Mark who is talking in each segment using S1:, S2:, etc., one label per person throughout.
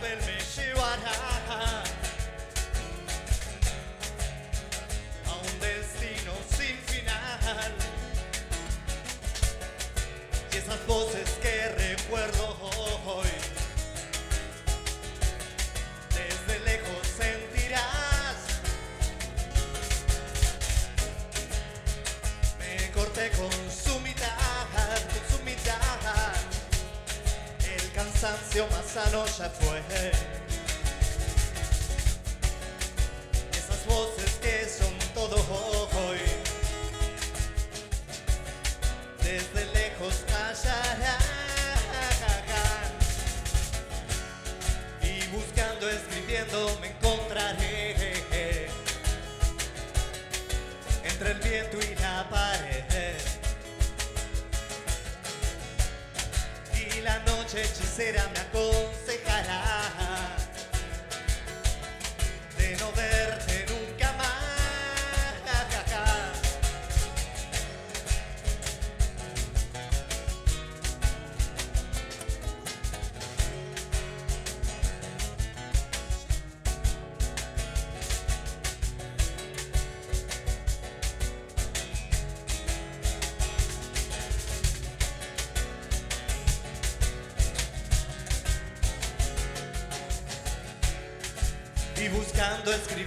S1: helping me, she would have sano ya fue.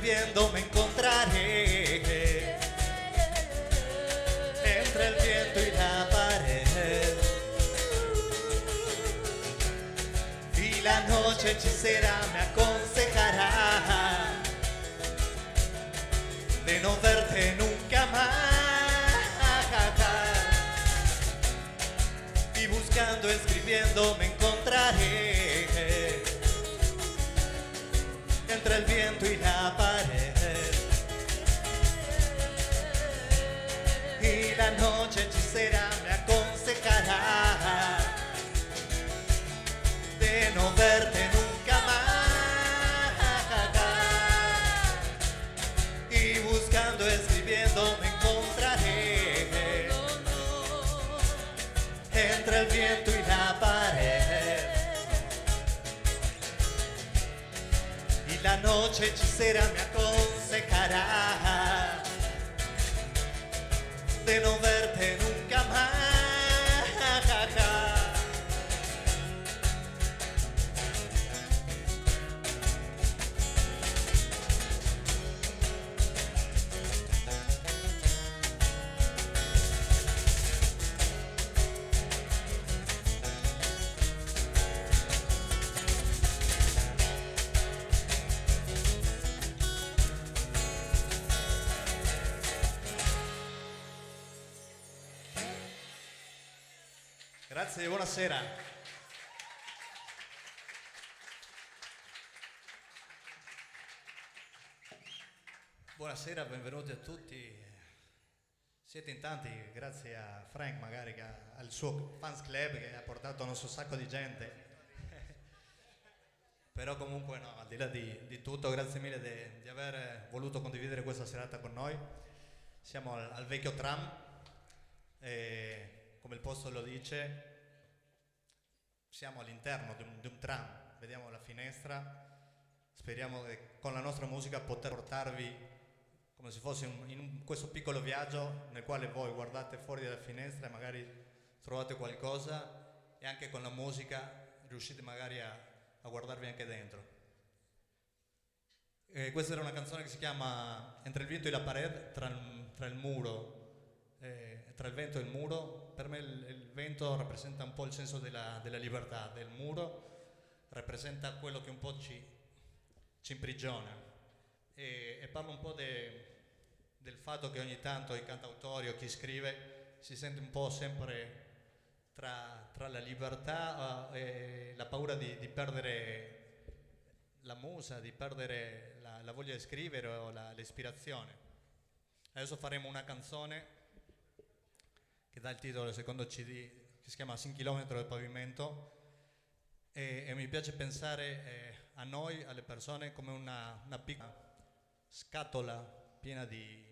S1: Buscando, morte feiticeira me atormenta. Grazie, buonasera. Benvenuti a tutti. Siete in tanti, grazie a Frank magari ha- al suo fans club che ha portato non so sacco di gente. Però comunque no, al di là di, di tutto, grazie mille de- di aver voluto condividere questa serata con noi. Siamo al, al vecchio tram e come il posto lo dice, siamo all'interno di un, di un tram, vediamo la finestra, speriamo che con la nostra musica poter portarvi come se fosse un- in un- questo piccolo viaggio nel quale voi guardate fuori dalla finestra e magari trovate qualcosa e anche con la musica riuscite magari a, a guardarvi anche dentro. Eh, questa era una canzone che si chiama Entre il vento e la parete, tra tra il muro, eh, tra il vento e il muro. Per me il, il vento rappresenta un po' il senso della, della libertà, del muro rappresenta quello che un po' ci, ci imprigiona. E, e parlo un po' de- del fatto che ogni tanto i cantautori o chi scrive si sente un po' sempre tra, tra la libertà eh, e la paura di, di perdere la musa, di perdere la, la voglia di scrivere o la- l'ispirazione. Adesso faremo una canzone che dà il titolo del secondo CD, che si chiama Sin chilometro del pavimento e, e mi piace pensare eh, a noi, alle persone, come una, una piccola scatola piena di,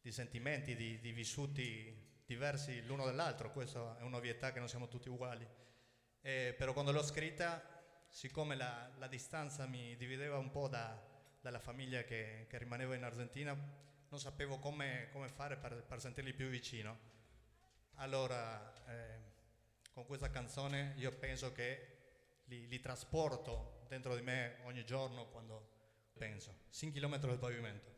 S1: di sentimenti, di, di vissuti diversi l'uno dall'altro, questa è un'ovvietà che non siamo tutti uguali, Eh, però quando l'ho scritta siccome la, la distanza mi divideva un po' da, dalla famiglia che, che rimaneva in Argentina, non sapevo come, come fare per, per sentirli più vicino. Allora, eh, con questa canzone io penso che li, li trasporto dentro di me ogni giorno quando penso. 5 km del pavimento.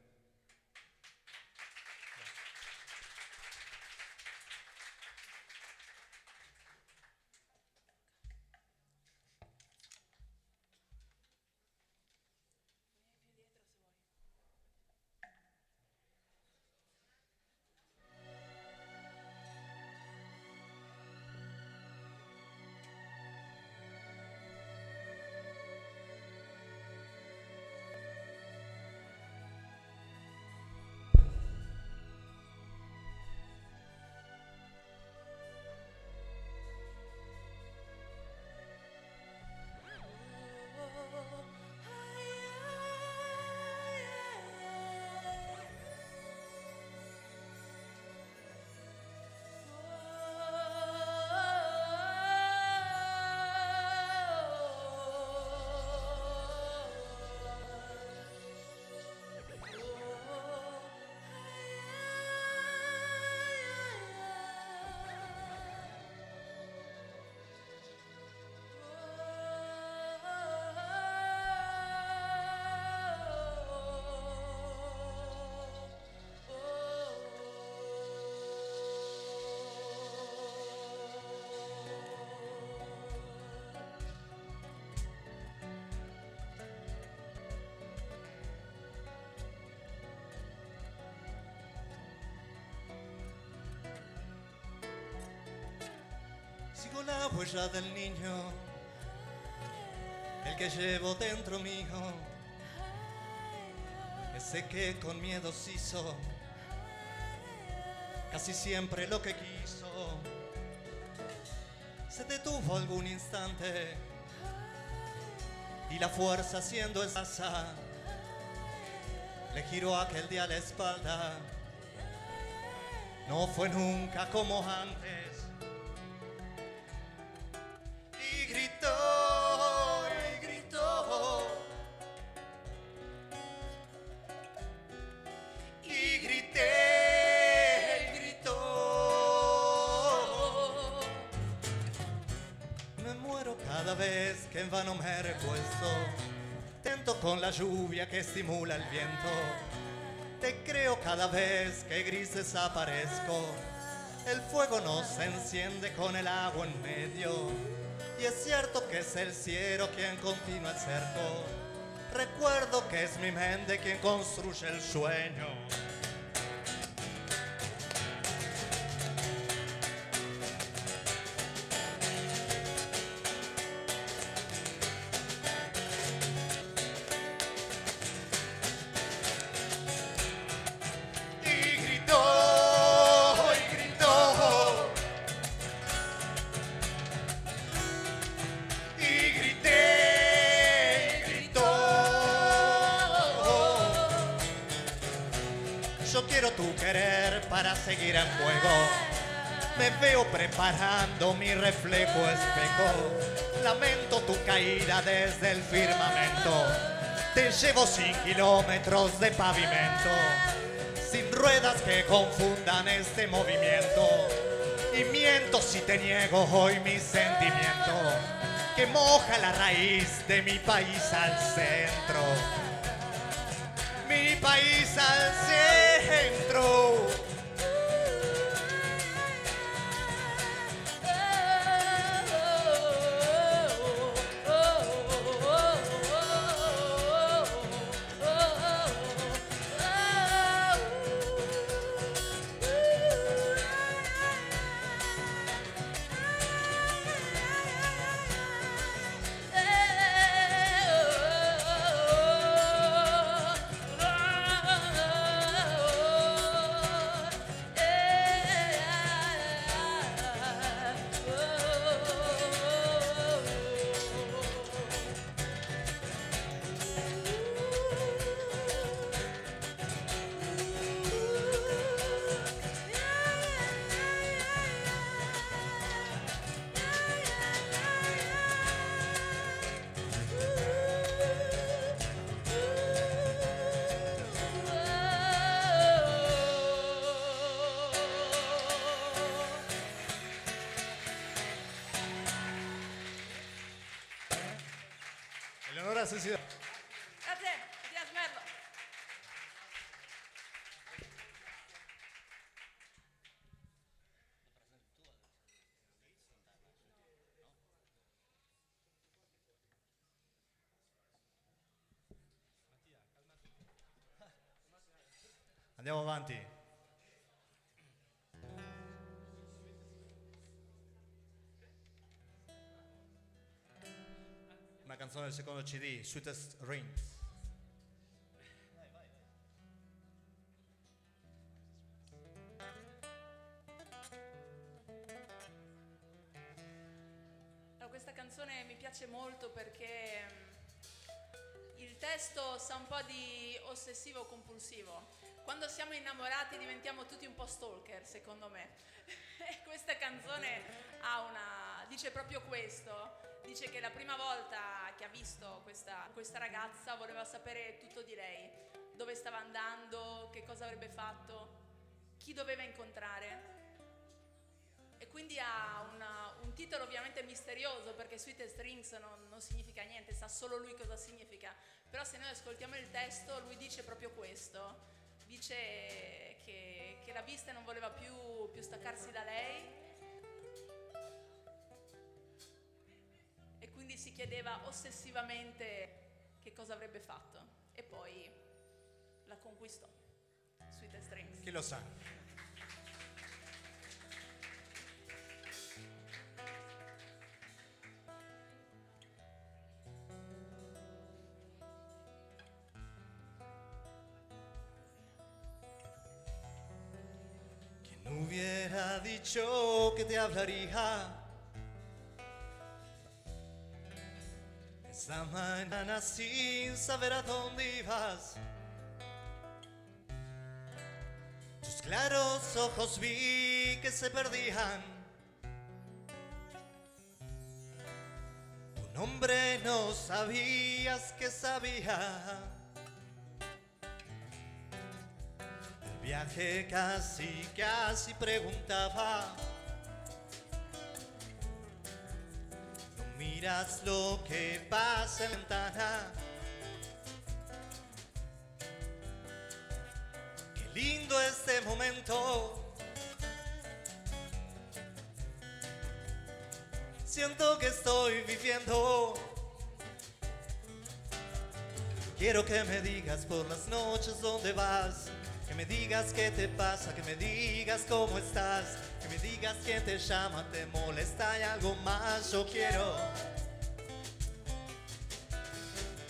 S1: Sigo la huella del niño, el que llevo dentro mío, ese que con miedo se hizo casi siempre lo que quiso. Se detuvo algún instante y la fuerza siendo escasa le giró aquel día la espalda. No fue nunca como antes. Estimula el viento te creo cada vez que gris desaparezco el fuego no se enciende con el agua en medio. Y es cierto que es el cielo quien continúa el cerco. Recuerdo que es mi mente quien construye el sueño. Reflejo espejo. Lamento tu caída desde el firmamento. Te llevo sin kilómetros de pavimento, sin ruedas que confundan este movimiento. Y miento si te niego hoy mi sentimiento, que moja la raíz de mi país al centro. Mi país al centro. Silvia.
S2: Grazie, Mattias Merlo.
S1: Andiamo avanti. Del secondo CD, Sweetest.
S2: Allora, questa canzone mi piace molto perché mm, il testo sa un po' di ossessivo compulsivo. Quando siamo innamorati diventiamo tutti un po' stalker, secondo me. E questa canzone una, dice proprio questo. Dice che la prima volta che ha visto questa, questa ragazza voleva sapere tutto di lei, dove stava andando, che cosa avrebbe fatto, chi doveva incontrare. E quindi ha una- un titolo ovviamente misterioso perché Sweet Strings non, non significa niente, sa solo lui cosa significa. Però se noi ascoltiamo il testo, lui dice proprio questo. Dice che, che la vista non voleva più, più staccarsi da lei quindi si chiedeva ossessivamente che cosa avrebbe fatto. E poi la conquistò. Sweet Strings.
S1: Chi lo sa? ¿Quién hubiera dicho que te hablaría? Esta mañana sin saber a dónde ibas. Tus claros ojos vi que se perdían. Tu nombre no sabías que sabía. El viaje casi, casi preguntaba. Miras lo que pasa en ventana. Qué lindo este momento. Siento que estoy viviendo. Quiero que me digas por las noches dónde vas. Que me digas qué te pasa, que me digas cómo estás. Digas quién te llama, te molesta y algo más. Yo quiero.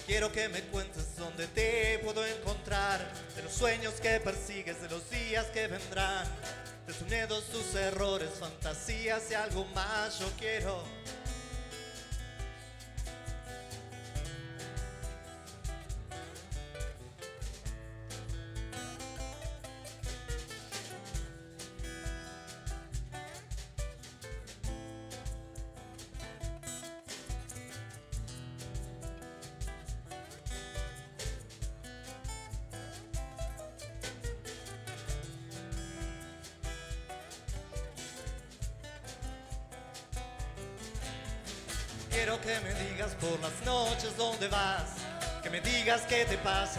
S1: Quiero que me cuentes dónde te puedo encontrar, de los sueños que persigues, de los días que vendrán, de tus miedos, tus errores, fantasías y algo más. Yo. Quiero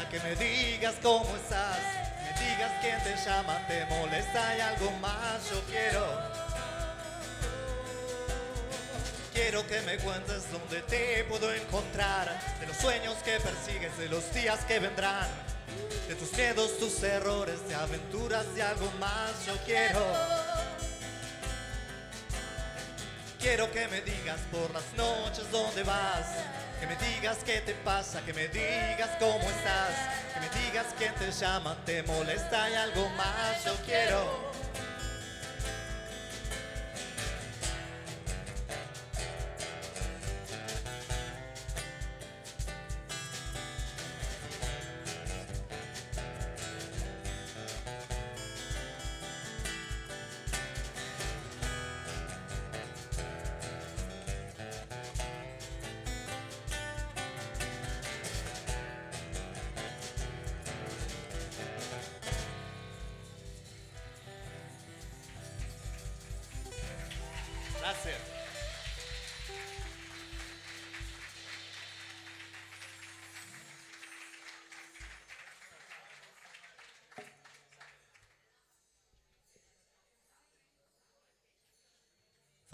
S1: que me digas cómo estás, me digas quién te llama, te molesta y algo más. Yo quiero. Quiero que me cuentes dónde te puedo encontrar, de los sueños que persigues, de los días que vendrán, de tus miedos, tus errores, de aventuras y algo más. Yo quiero. Quiero que me digas por las noches dónde vas, que me digas qué te pasa, que me digas cómo estás, que me digas quién te llama, te molesta y algo más. Yo quiero.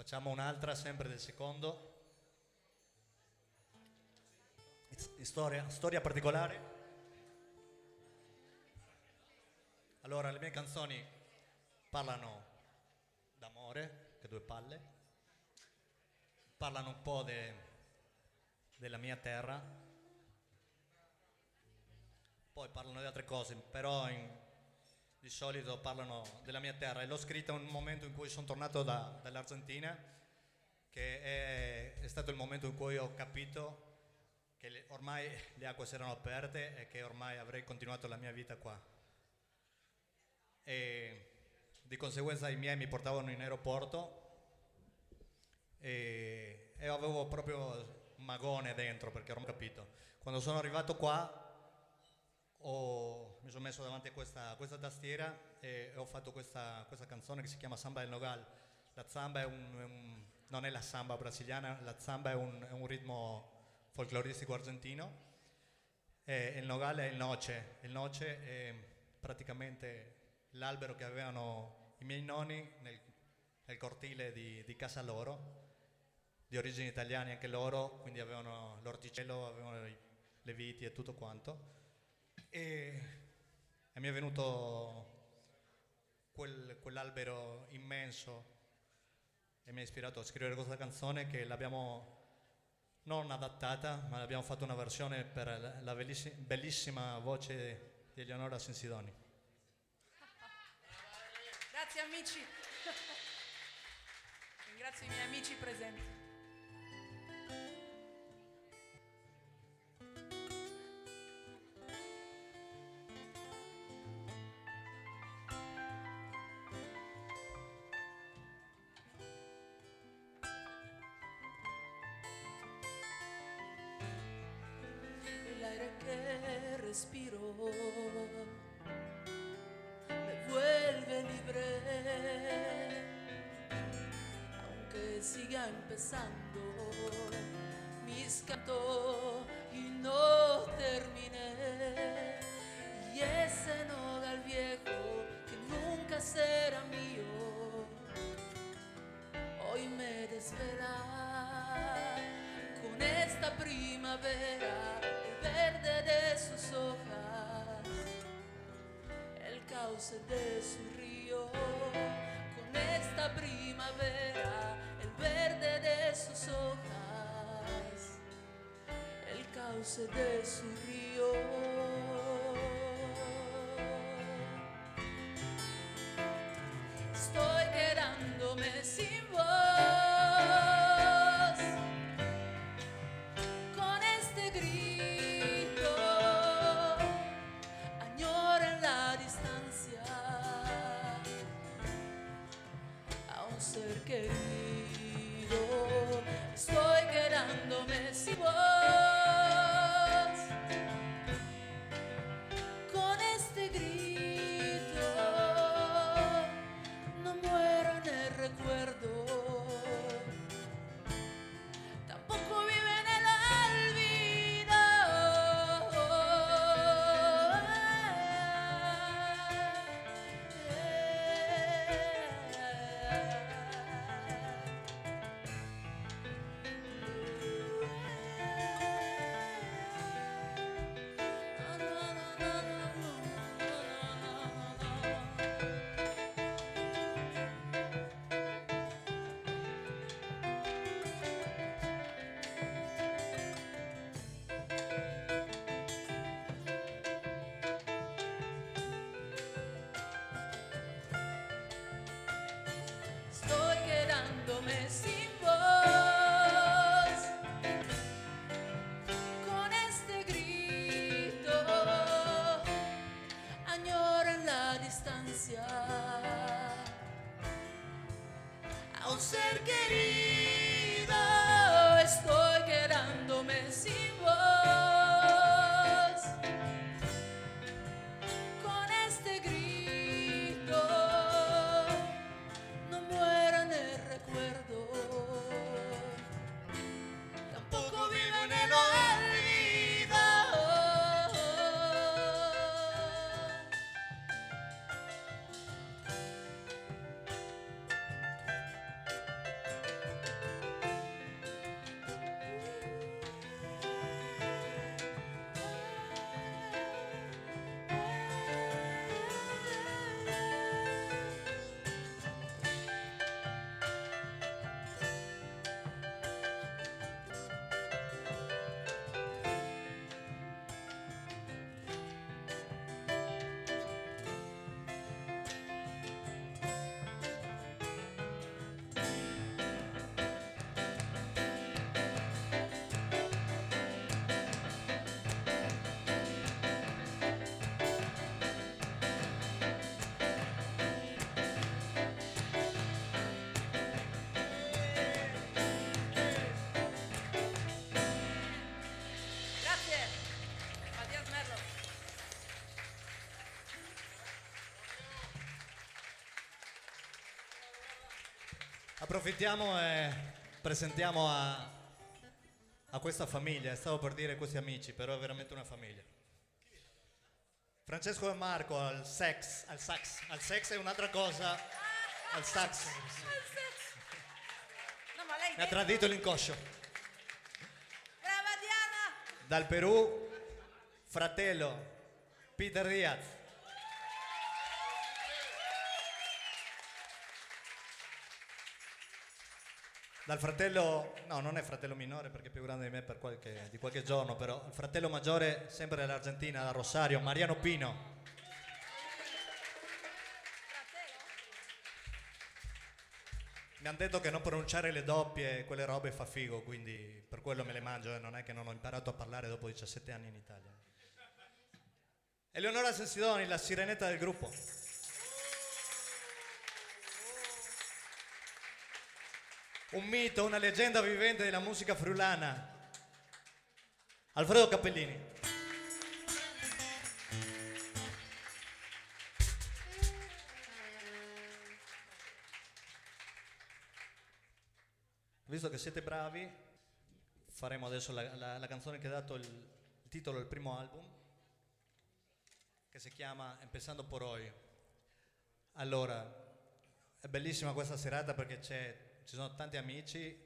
S1: Facciamo un'altra sempre del secondo. Storia, storia particolare. Allora, le mie canzoni parlano d'amore, che due palle, parlano un po' de- della mia terra, poi parlano di altre cose, però in- di solito parlano della mia terra e l'ho scritta un momento in cui sono tornato da- dall'Argentina, che è, è stato il momento in cui ho capito che le- ormai le acque si erano aperte e che ormai avrei continuato la mia vita qua e di conseguenza i miei mi portavano in aeroporto e, e avevo proprio un magone dentro perché ero capito. Quando sono arrivato qua ho- mi sono messo davanti a questa, questa tastiera e ho fatto questa, questa canzone che si chiama Samba del Nogal. La samba è un, un- non è la samba brasiliana, la samba è un, è un ritmo folcloristico argentino e il Nogal è il noce. Il noce è praticamente l'albero che avevano i miei nonni nel, nel cortile di, di casa loro, di origini italiane anche loro, quindi avevano l'orticello, avevano le viti e tutto quanto. E, mi è venuto quel- quell'albero immenso e mi ha ispirato a scrivere questa canzone che l'abbiamo non adattata, ma abbiamo fatto una versione per la, la bellissi- bellissima voce di Eleonora Sensidoni.
S3: Grazie amici. Ringrazio i miei amici presenti.
S2: Que respiro me vuelve libre, aunque siga empezando mis cantos y no terminé. Y ese nogal viejo que nunca será mío, hoy me desvela con esta primavera, verde de sus hojas, el cauce de su río, con esta primavera, el verde de sus hojas, el cauce de su río. perché
S1: Approfittiamo e presentiamo a, a questa famiglia, stavo per dire questi amici, però è veramente una famiglia. Francesco e Marco al sex, al sax, al sex è un'altra cosa, al sax.
S2: No, ma lei
S1: Mi ha tradito l'inconscio.
S2: Brava Diana!
S1: Dal Perù, fratello Peter Diaz. Dal fratello, no, non è fratello minore perché è più grande di me per qualche, di qualche giorno, però il fratello maggiore, sempre dell'Argentina, da Rosario, Mariano Pino. Mi hanno detto che non pronunciare le doppie, quelle robe fa figo, quindi per quello me le mangio e non è che non ho imparato a parlare dopo 17 anni in Italia. Eleonora Sensidoni, la sirenetta del gruppo. Un mito, una leggenda vivente della musica friulana. Alfredo Cappellini. Visto che siete bravi, faremo adesso la, la- la canzone che ha dato il, il titolo al primo album, che si chiama Empezando por hoy. Allora, è bellissima questa serata perché c'è- ci sono tanti amici,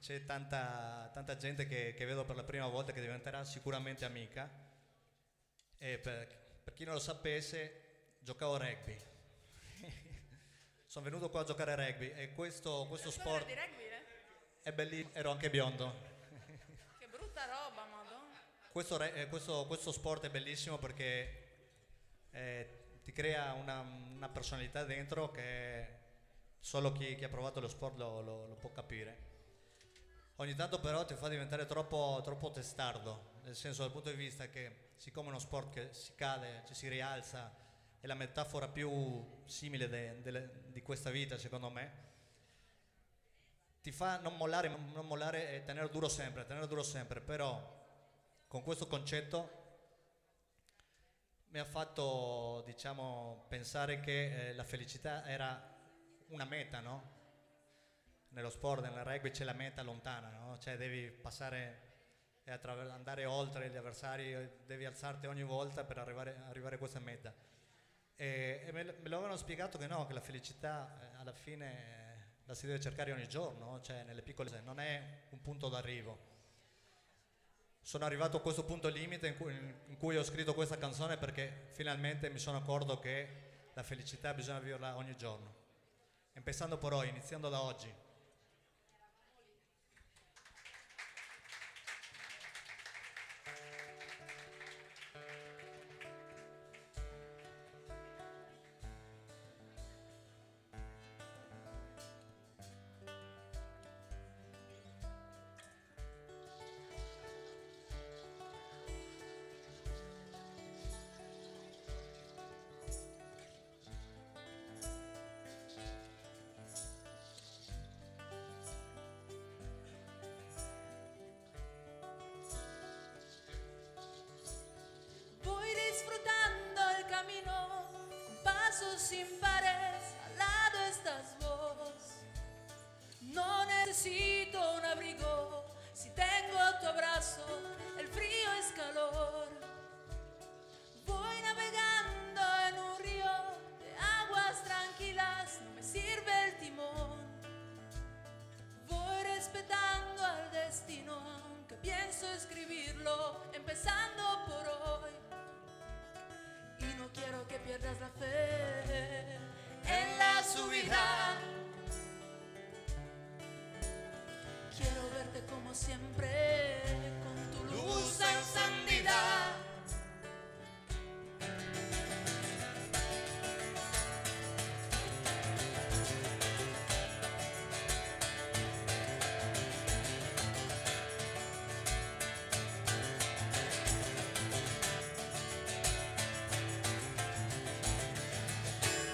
S1: c'è tanta, tanta gente che, che vedo per la prima volta che diventerà sicuramente amica. E per, per chi non lo sapesse, giocavo a rugby. sono venuto qua a giocare a rugby e questo, questo sport
S2: di rugby, eh?
S1: è bellissimo, ero anche biondo.
S2: Che brutta roba, madonna.
S1: Questo, re- eh, questo- questo sport è bellissimo perché eh, ti crea una, una personalità dentro che solo chi, chi ha provato lo sport lo, lo- lo può capire. Ogni tanto però ti fa diventare troppo, troppo testardo, nel senso dal punto di vista che siccome è uno sport che si cade, ci si rialza, è la metafora più simile de- delle- di questa vita secondo me, ti fa non mollare, non mollare e tenere duro sempre, tenere duro sempre, però con questo concetto mi ha fatto diciamo pensare che eh, la felicità era una meta, no? Nello sport, nel rugby c'è la meta lontana, no? Cioè devi passare e attraver- andare oltre gli avversari, devi alzarti ogni volta per arrivare, arrivare a questa meta. E, e me lo avevano spiegato che no, che la felicità eh, alla fine eh, la si deve cercare ogni giorno, cioè nelle piccole cose, non è un punto d'arrivo. Sono arrivato a questo punto limite in cui, in cui ho scritto questa canzone perché finalmente mi sono accorto che la felicità bisogna viverla ogni giorno. Empezando por hoy, iniziando da oggi.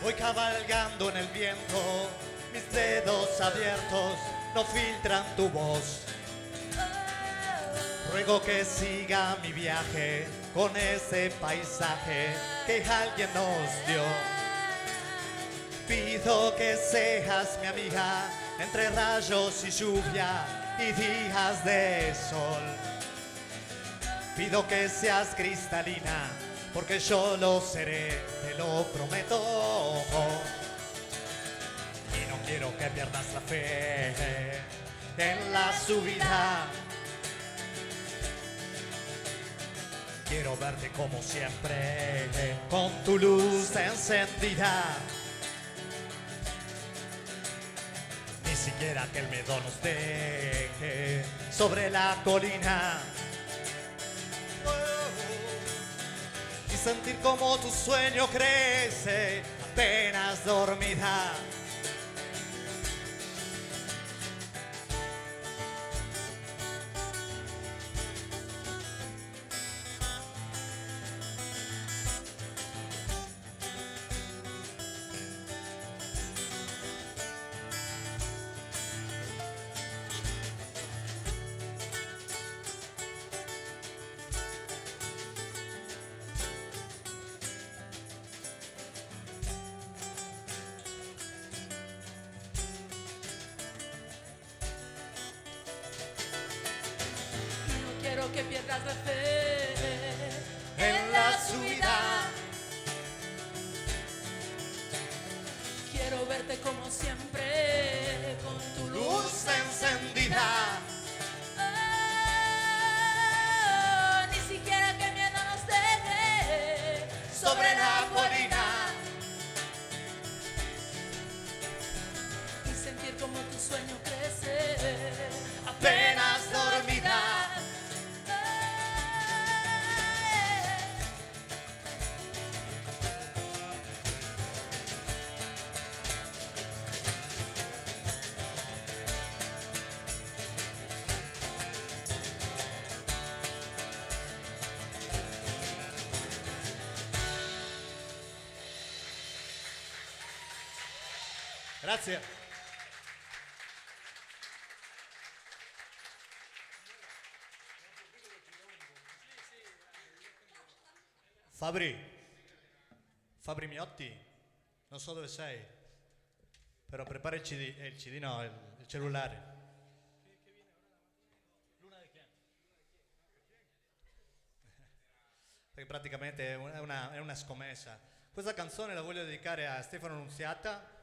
S4: Voy
S1: cabalgando en el viento, mis dedos abiertos no filtran tu voz. Ruego que siga mi viaje con ese paisaje que alguien nos dio. Pido que seas mi amiga entre rayos y lluvia y días de sol. Pido que seas cristalina, porque yo lo seré, te lo prometo. Pierdas la fe en la subida. Quiero verte como siempre, con tu luz encendida. Ni siquiera que el miedo nos deje sobre la colina. Y sentir como tu sueño crece apenas dormida.
S2: La fe
S1: En la subida.
S2: Quiero verte como siempre
S1: Grazie. Fabri, Fabri Miotti, non so dove sei, però prepara il CD, eh, il CD no, il, il cellulare. Perché praticamente è una, è una- è una scommessa. Questa canzone la voglio dedicare a Stefano Nunziata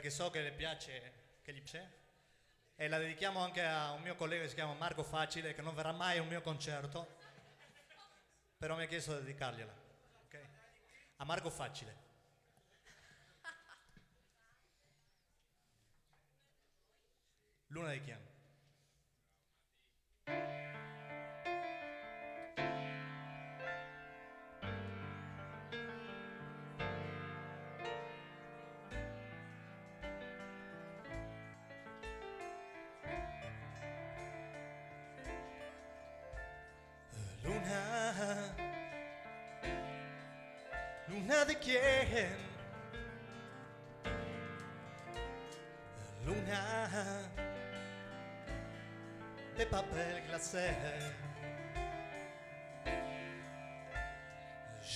S1: perché so che le piace, che gli piace. E la dedichiamo anche a un mio collega che si chiama Marco Facile, che non verrà mai a un mio concerto, però mi ha chiesto di dedicargliela. ok? A Marco Facile. Luna di Chian.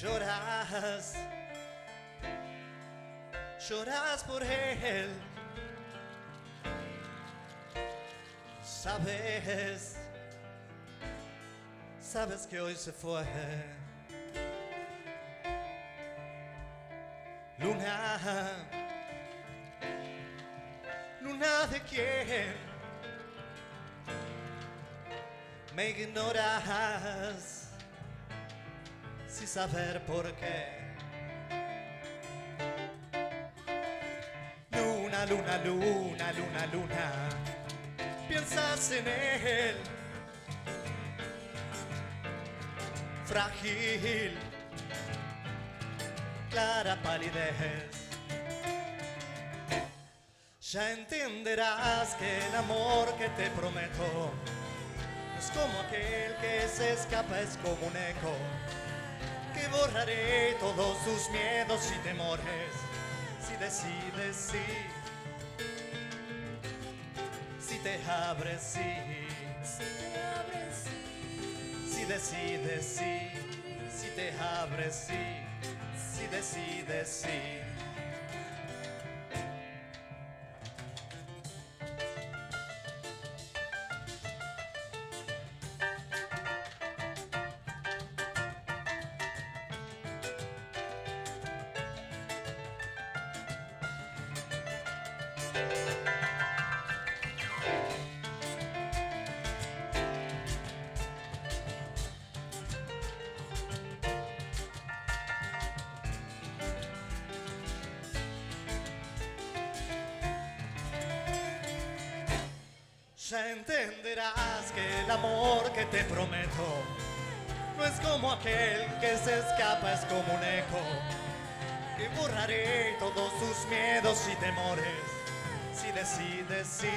S1: Lloras, lloras por él. Sabes sabes que hoy se fue. Luna, luna de quién me ignoras sin saber por qué. Luna, luna, luna, luna, luna, piensas en él frágil, clara palidez. Ya entenderás que el amor que te prometo es como aquel que se escapa, es como un eco borraré todos tus miedos y temores. Si decides sí, si te abres sí. Si decides sí, si te abres sí, si decides sí, Ya entenderás que el amor que te prometo no es como aquel que se escapa, es como un eco que borraré todos tus miedos y temores decides sí.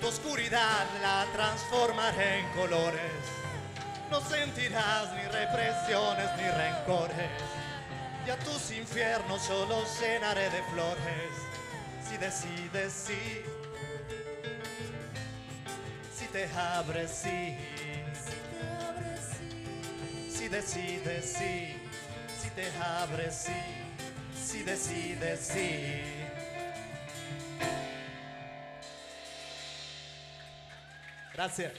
S1: Tu oscuridad la transformaré en colores. No sentirás ni represiones ni rencores. Y a tus infiernos yo los llenaré de flores. Si decides sí. Si te abres sí. Si decides sí. Si te abres sí. Si decides sí. Gracias.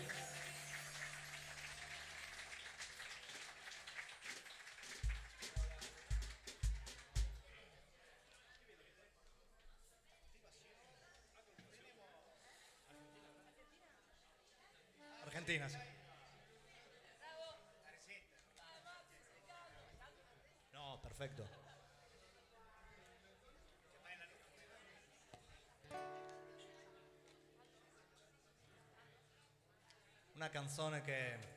S1: Canzone che...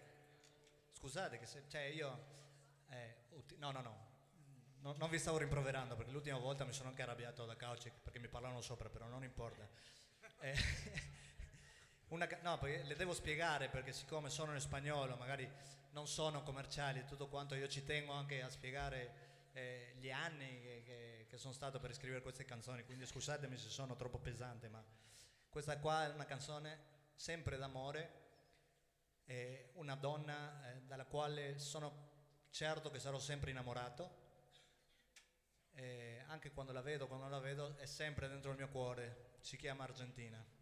S1: Scusate, che se, cioè io... eh, uti- no, no, no. No- non vi stavo rimproverando perché l'ultima volta mi sono anche arrabbiato da Kauchik perché mi parlavano sopra, però non importa. Eh, una no, perché le devo spiegare perché siccome sono in spagnolo, magari non sono commerciali e tutto quanto, io ci tengo anche a spiegare eh, gli anni che, che- che sono stato per scrivere queste canzoni, quindi scusatemi se sono troppo pesante, ma questa qua è una canzone sempre d'amore, è una donna eh, dalla quale sono certo che sarò sempre innamorato. E anche quando la vedo, quando non la vedo, è sempre dentro il mio cuore. Si chiama Argentina.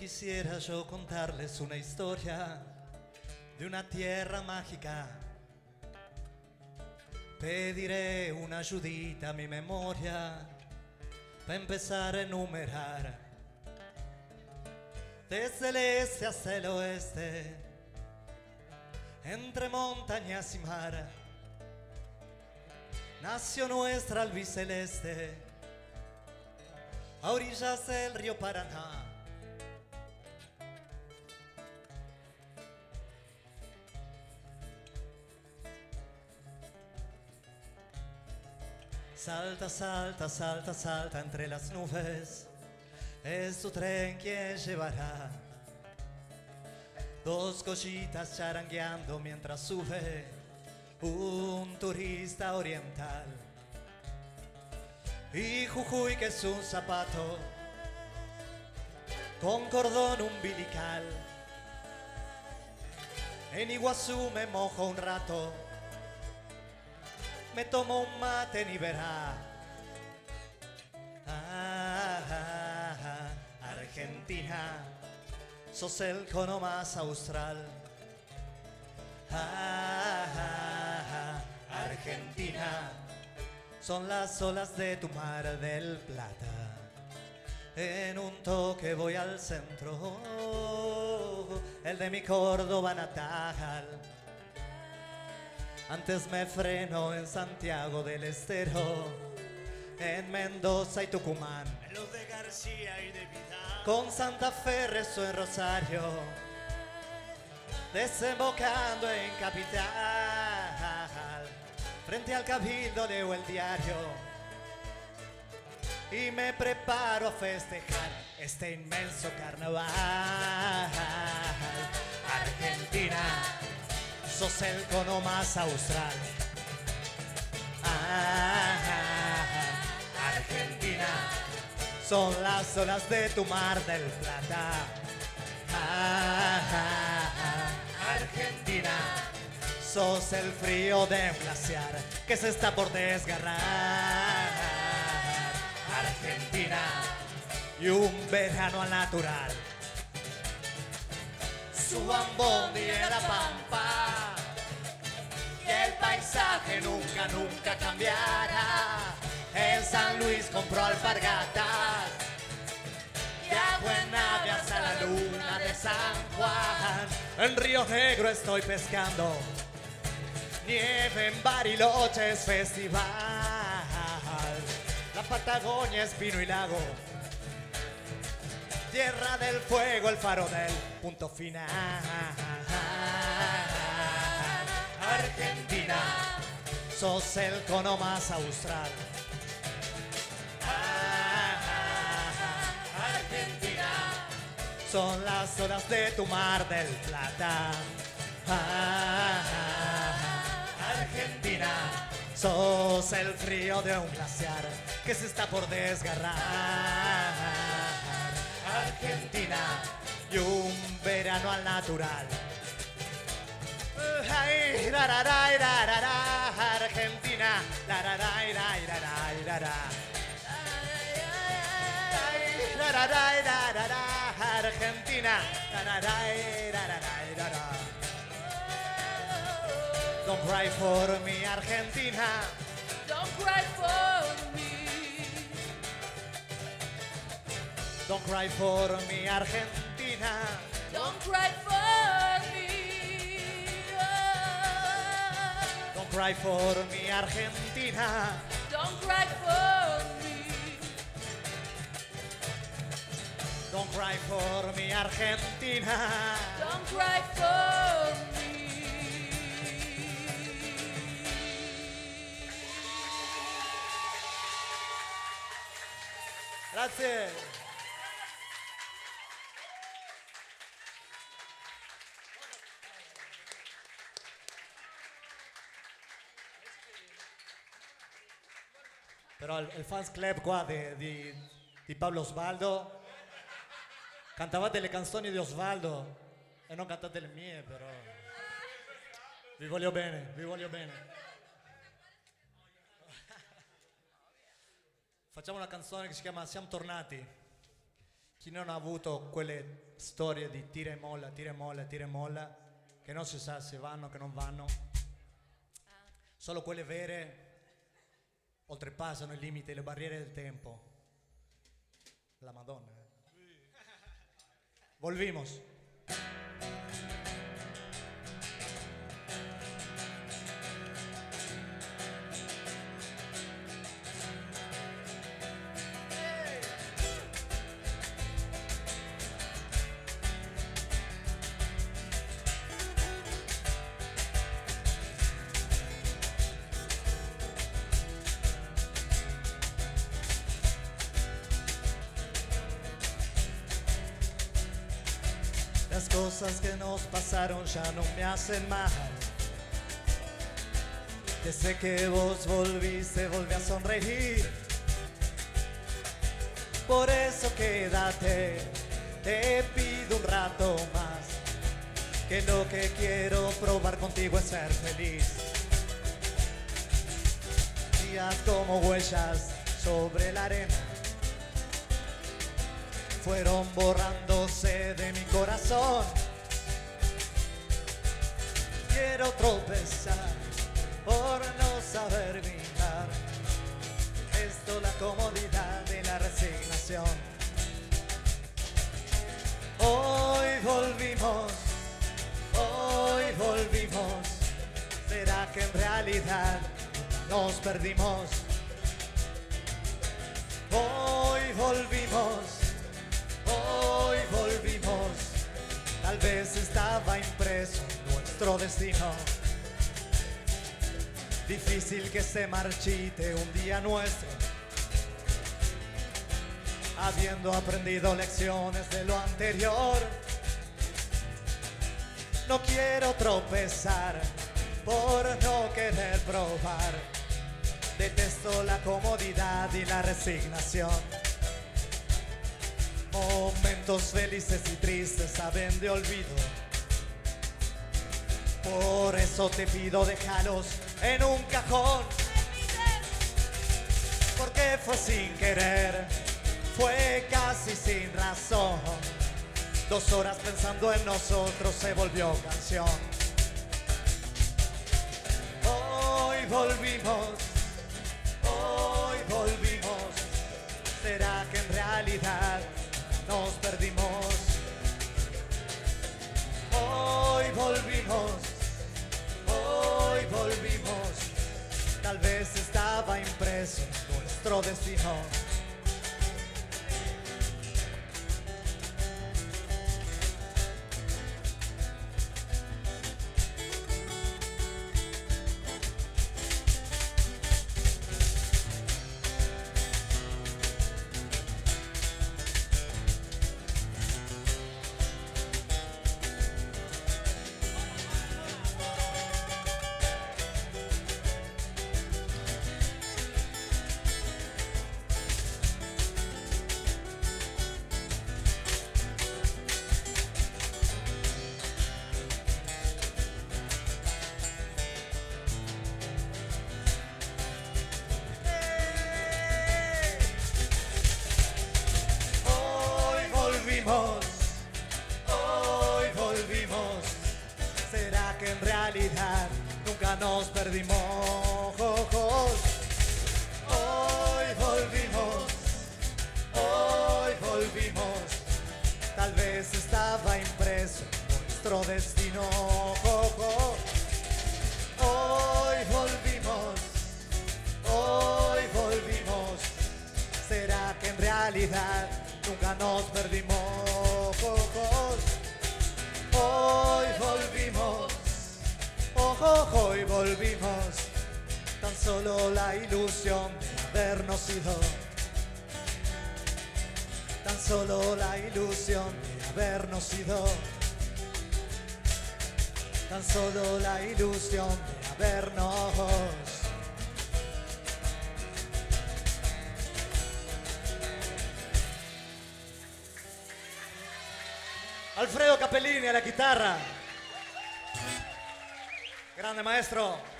S1: Quisiera yo contarles una historia de una tierra mágica. Pediré una ayudita a mi memoria para empezar a enumerar. Desde el este hasta el oeste, entre montañas y mar, nació nuestra albiceleste a orillas del río Paraná. Salta, salta, salta, salta entre las nubes. Es tu tren quien llevará dos cositas charangueando mientras sube un turista oriental. Y Jujuy que es un zapato con cordón umbilical. En Iguazú me mojo un rato me tomo un mate ni verá. Ah, ah, ah, Argentina, sos el cono más austral. Argentina, son las olas de tu mar del plata. En un toque voy al centro, el de mi Córdoba natal. Antes me freno en Santiago del Estero, en Mendoza y Tucumán.
S5: En los de García y de Vidal.
S1: Con Santa Fe rezo en Rosario, desembocando en Capital. Frente al cabildo leo el diario y me preparo a festejar este inmenso carnaval. Argentina, sos el cono más austral. Ah, Argentina, son las olas de tu mar del plata. Ah, Argentina, sos el frío de un glaciar que se está por desgarrar. Argentina, y un verano al natural. Suban bondi en la pampa, y el paisaje nunca, nunca cambiará. En San Luis compró alpargatas y agua en nave hasta la luna de San Juan. En Río Negro estoy pescando, nieve en Bariloche es festival. La Patagonia es pino y lago, tierra del fuego, el faro del punto final. Argentina, sos el cono más austral. Argentina, son las horas de tu mar del plata. Argentina, sos el frío de un glaciar que se está por desgarrar. Argentina y un verano al natural. Ay, la, la, la, Argentina, Argentina, Don't cry for me, Argentina.
S2: Don't cry for
S1: Don't cry for me, Argentina.
S2: Don't cry for me.
S1: Don't cry for me, Argentina.
S2: Don't cry for me.
S1: Don't cry for me, Argentina.
S2: Don't cry for me.
S1: Grazie. Però il, il fans club qua di, di- di Pablo Osvaldo cantavate le canzoni di Osvaldo e non cantate le mie però vi voglio bene, vi voglio bene. Facciamo una canzone che si chiama Siamo tornati. Chi non ha avuto quelle storie di tira e molla, tira e molla, tira e molla, che non si sa se vanno, che non vanno, solo quelle vere oltrepassano i limiti e le barriere del tempo. La Madonna. eh. Volvimos. Pasaron ya no me hacen mal. Desde que vos volviste, volví a sonreír. Por eso quédate, te pido un rato más. Que lo que quiero probar contigo es ser feliz. Días como huellas sobre la arena fueron borrándose de mi corazón. Quiero tropezar por no saber mirar comodidad y la resignación. Hoy volvimos, hoy volvimos. ¿Será que en realidad nos perdimos? Hoy volvimos, hoy volvimos. Tal vez estaba impreso destino. Difícil que se marchite un día nuestro. Habiendo aprendido lecciones de lo anterior. No quiero tropezar por no querer probar. Detesto la comodidad y la resignación. Momentos felices y tristes saben de olvido. Por eso te pido déjalos en un cajón. Porque fue sin querer, fue casi sin razón. Dos horas pensando en nosotros se volvió canción. Hoy volvimos, hoy volvimos. ¿Será que en realidad nos perdimos? Hoy volvimos, volvimos. Tal vez estaba impreso nuestro destino. Maestro.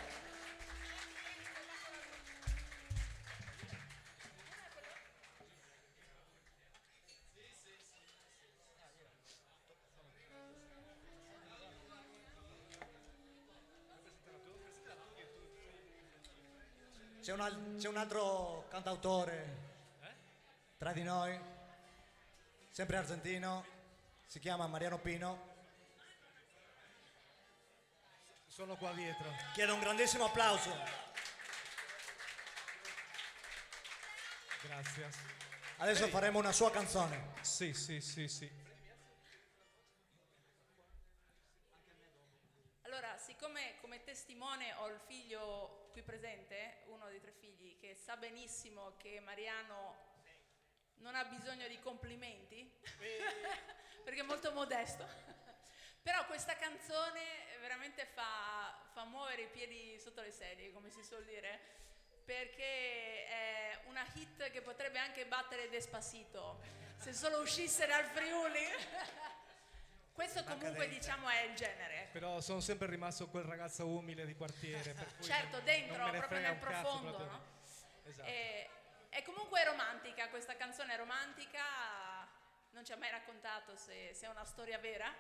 S1: C'è un, al- c'è un altro cantautore tra di noi, sempre argentino, si chiama Mariano Pino.
S6: Sono qua dietro.
S1: Chiedo un grandissimo applauso.
S6: Grazie.
S1: Adesso faremo una sua canzone.
S6: Sì, sì, sì, sì.
S2: Allora, siccome come testimone ho il figlio qui presente, uno dei tre figli, che sa benissimo che Mariano non ha bisogno di complimenti, perché è molto modesto. Questa canzone veramente fa, fa muovere i piedi sotto le sedie, come si suol dire, perché è una hit che potrebbe anche battere Despacito, se solo uscisse dal Friuli. Questo comunque diciamo è il genere.
S6: Però sono sempre rimasto quel ragazzo umile di quartiere. Per cui
S2: Certo, dentro, proprio nel
S6: cazzo,
S2: profondo,
S6: proprio-
S2: no?
S6: Esatto.
S2: E, e comunque è romantica, questa canzone è romantica, non ci ha mai raccontato se, se è una storia vera.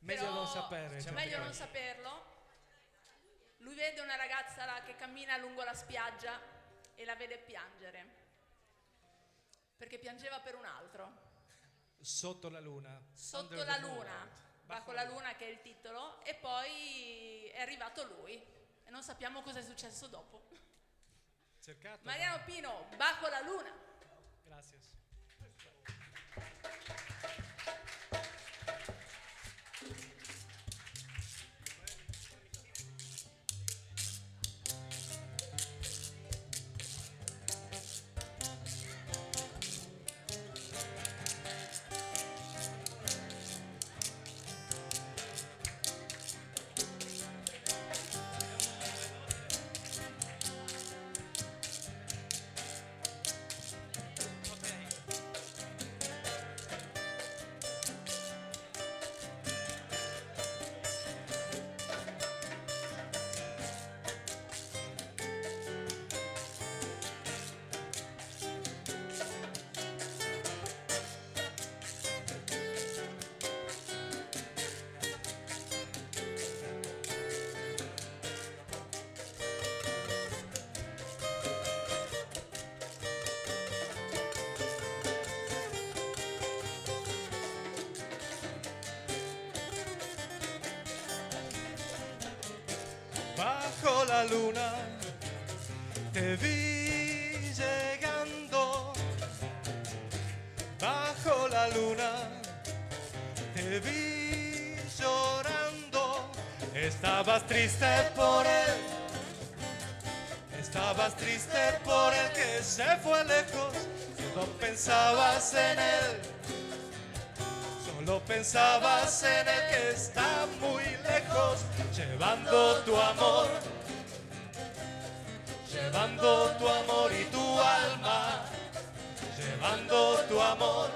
S6: Meglio
S2: però-
S6: non sapere.
S2: cioè, meglio non saperlo. Lui vede una ragazza là che cammina lungo la spiaggia e la vede piangere, perché piangeva per un altro.
S6: Sotto la luna.
S2: Sotto
S6: Under
S2: la luna, bajo la luna che è il titolo, e poi è arrivato lui e non sappiamo cosa è successo dopo.
S6: Cercato.
S2: Mariano Pino, bajo la luna.
S6: Gracias. Bajo la luna te vi llegando. Bajo la luna te vi llorando. Estabas triste por él. Estabas triste por el que se fue lejos. No pensabas en él. Solo pensabas en el que está muy lejos, llevando tu amor, llevando tu amor y tu alma, llevando tu amor,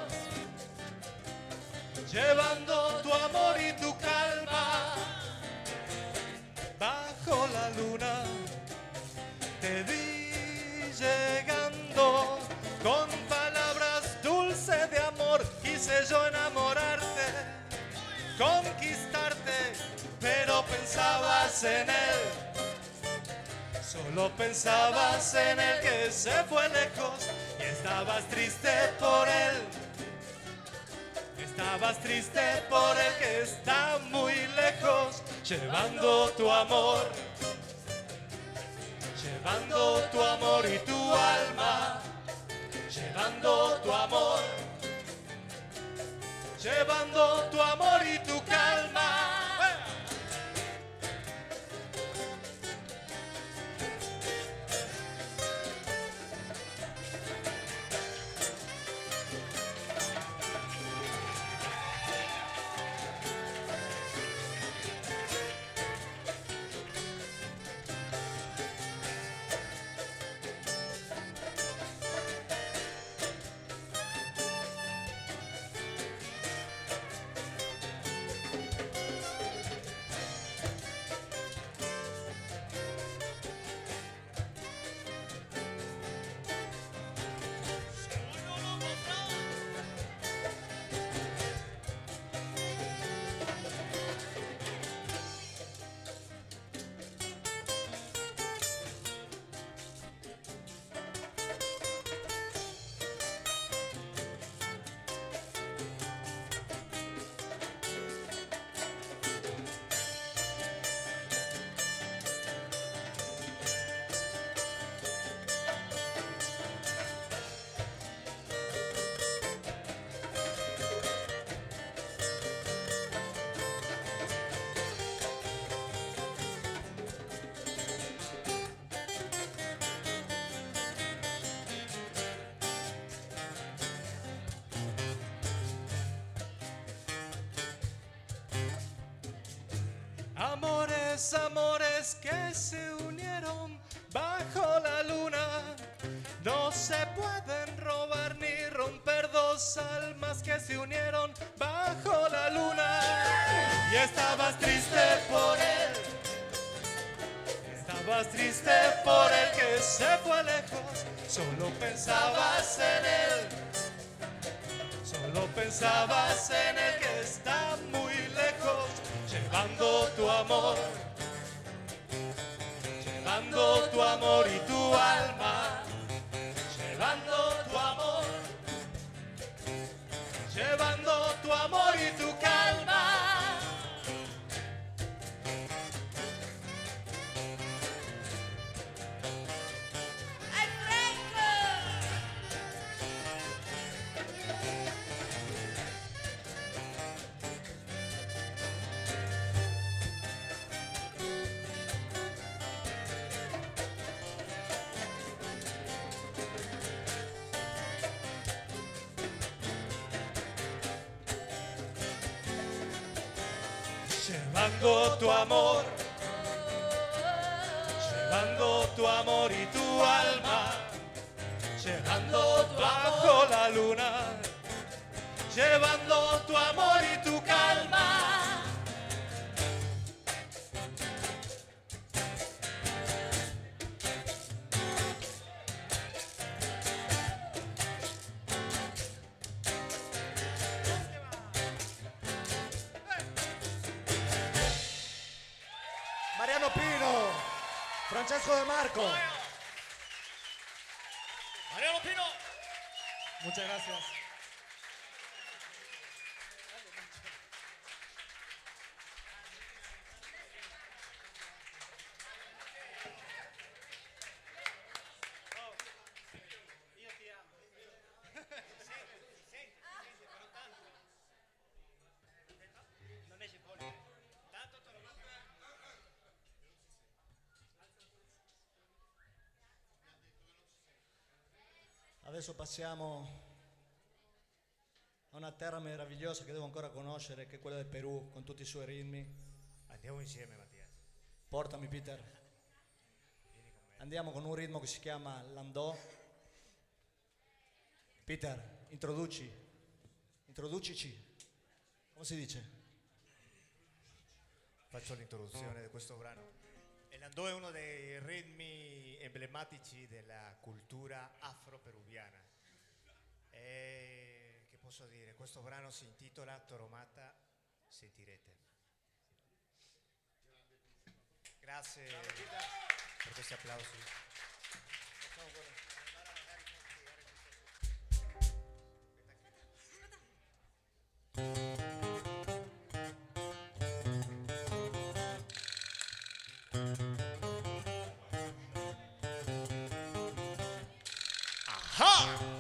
S6: llevando tu amor y tu calma. Bajo la luna te vi llegando con palabras dulces de amor. Quise yo enamorarte, conquistarte, pero pensabas en él. Solo pensabas en el que se fue lejos y estabas triste por él. Estabas triste por el que está muy lejos, llevando tu amor llevando tu amor y tu alma, llevando tu amor, llevando tu amor y tu calma. Amores, amores que se unieron bajo la luna. No se pueden robar ni romper dos almas que se unieron bajo la luna. Y estabas triste por él. Estabas triste por el que se fue lejos. Solo pensabas en él. Solo pensabas en el tu amor, llevando tu amor y tu alma, llevando tu amor, llevando tu amor y tu alma, llevando bajo la luna, llevando tu amor
S1: Adesso passiamo a una terra meravigliosa che devo ancora conoscere, che è quella del Perù, con tutti i suoi ritmi.
S5: Andiamo insieme, Mattia.
S1: Portami Peter. Andiamo con un ritmo che si chiama Landò. Peter, introduci. Introducici. Come si dice?
S5: Faccio l'introduzione di questo brano. Landò è uno dei ritmi emblematici della cultura afro-peruviana. E che posso dire? Questo brano si intitola Toromata Sentirete. Grazie per questi applausi. Aha! Ha!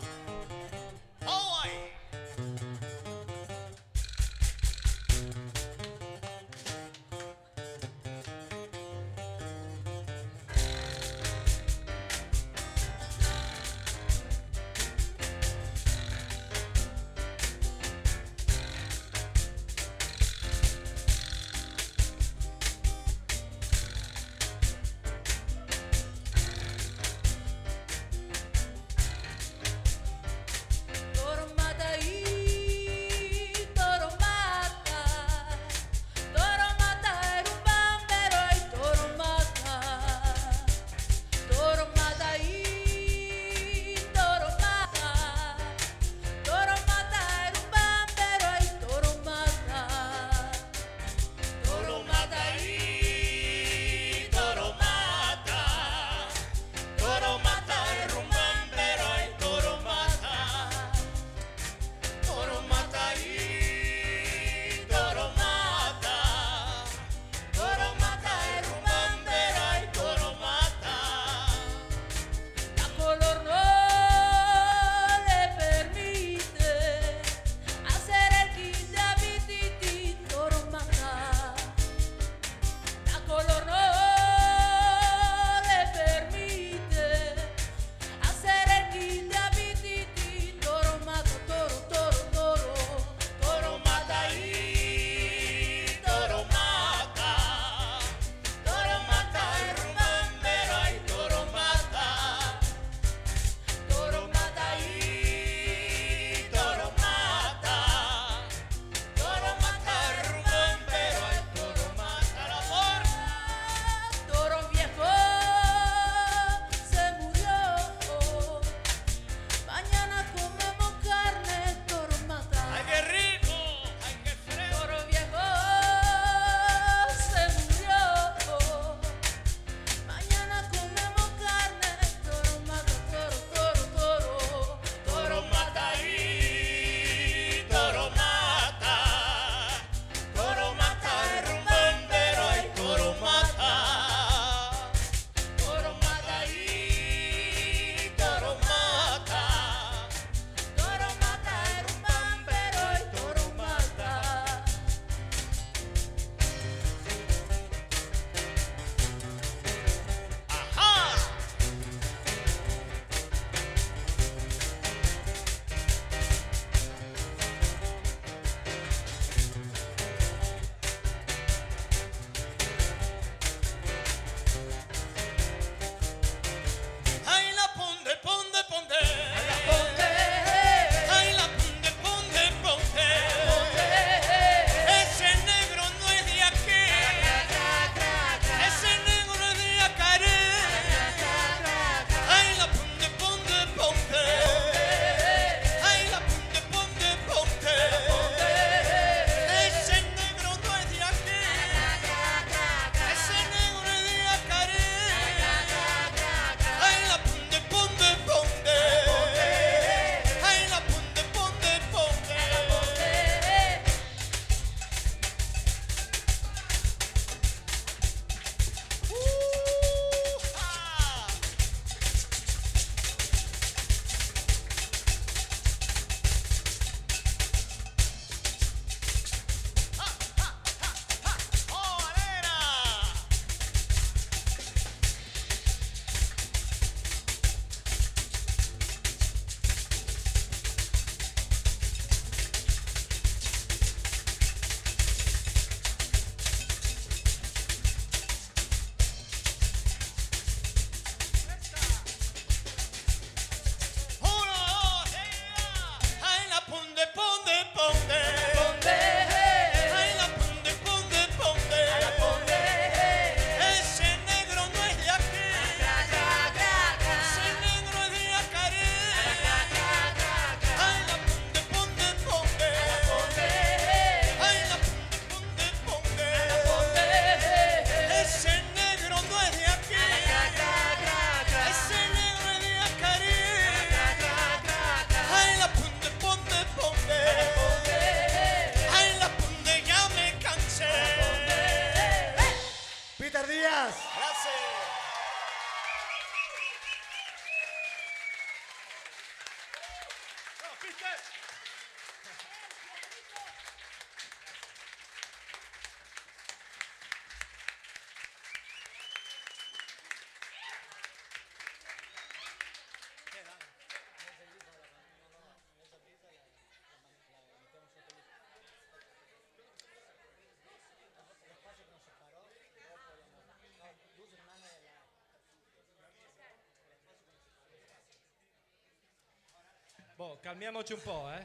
S6: Boh, calmiamoci un po', eh.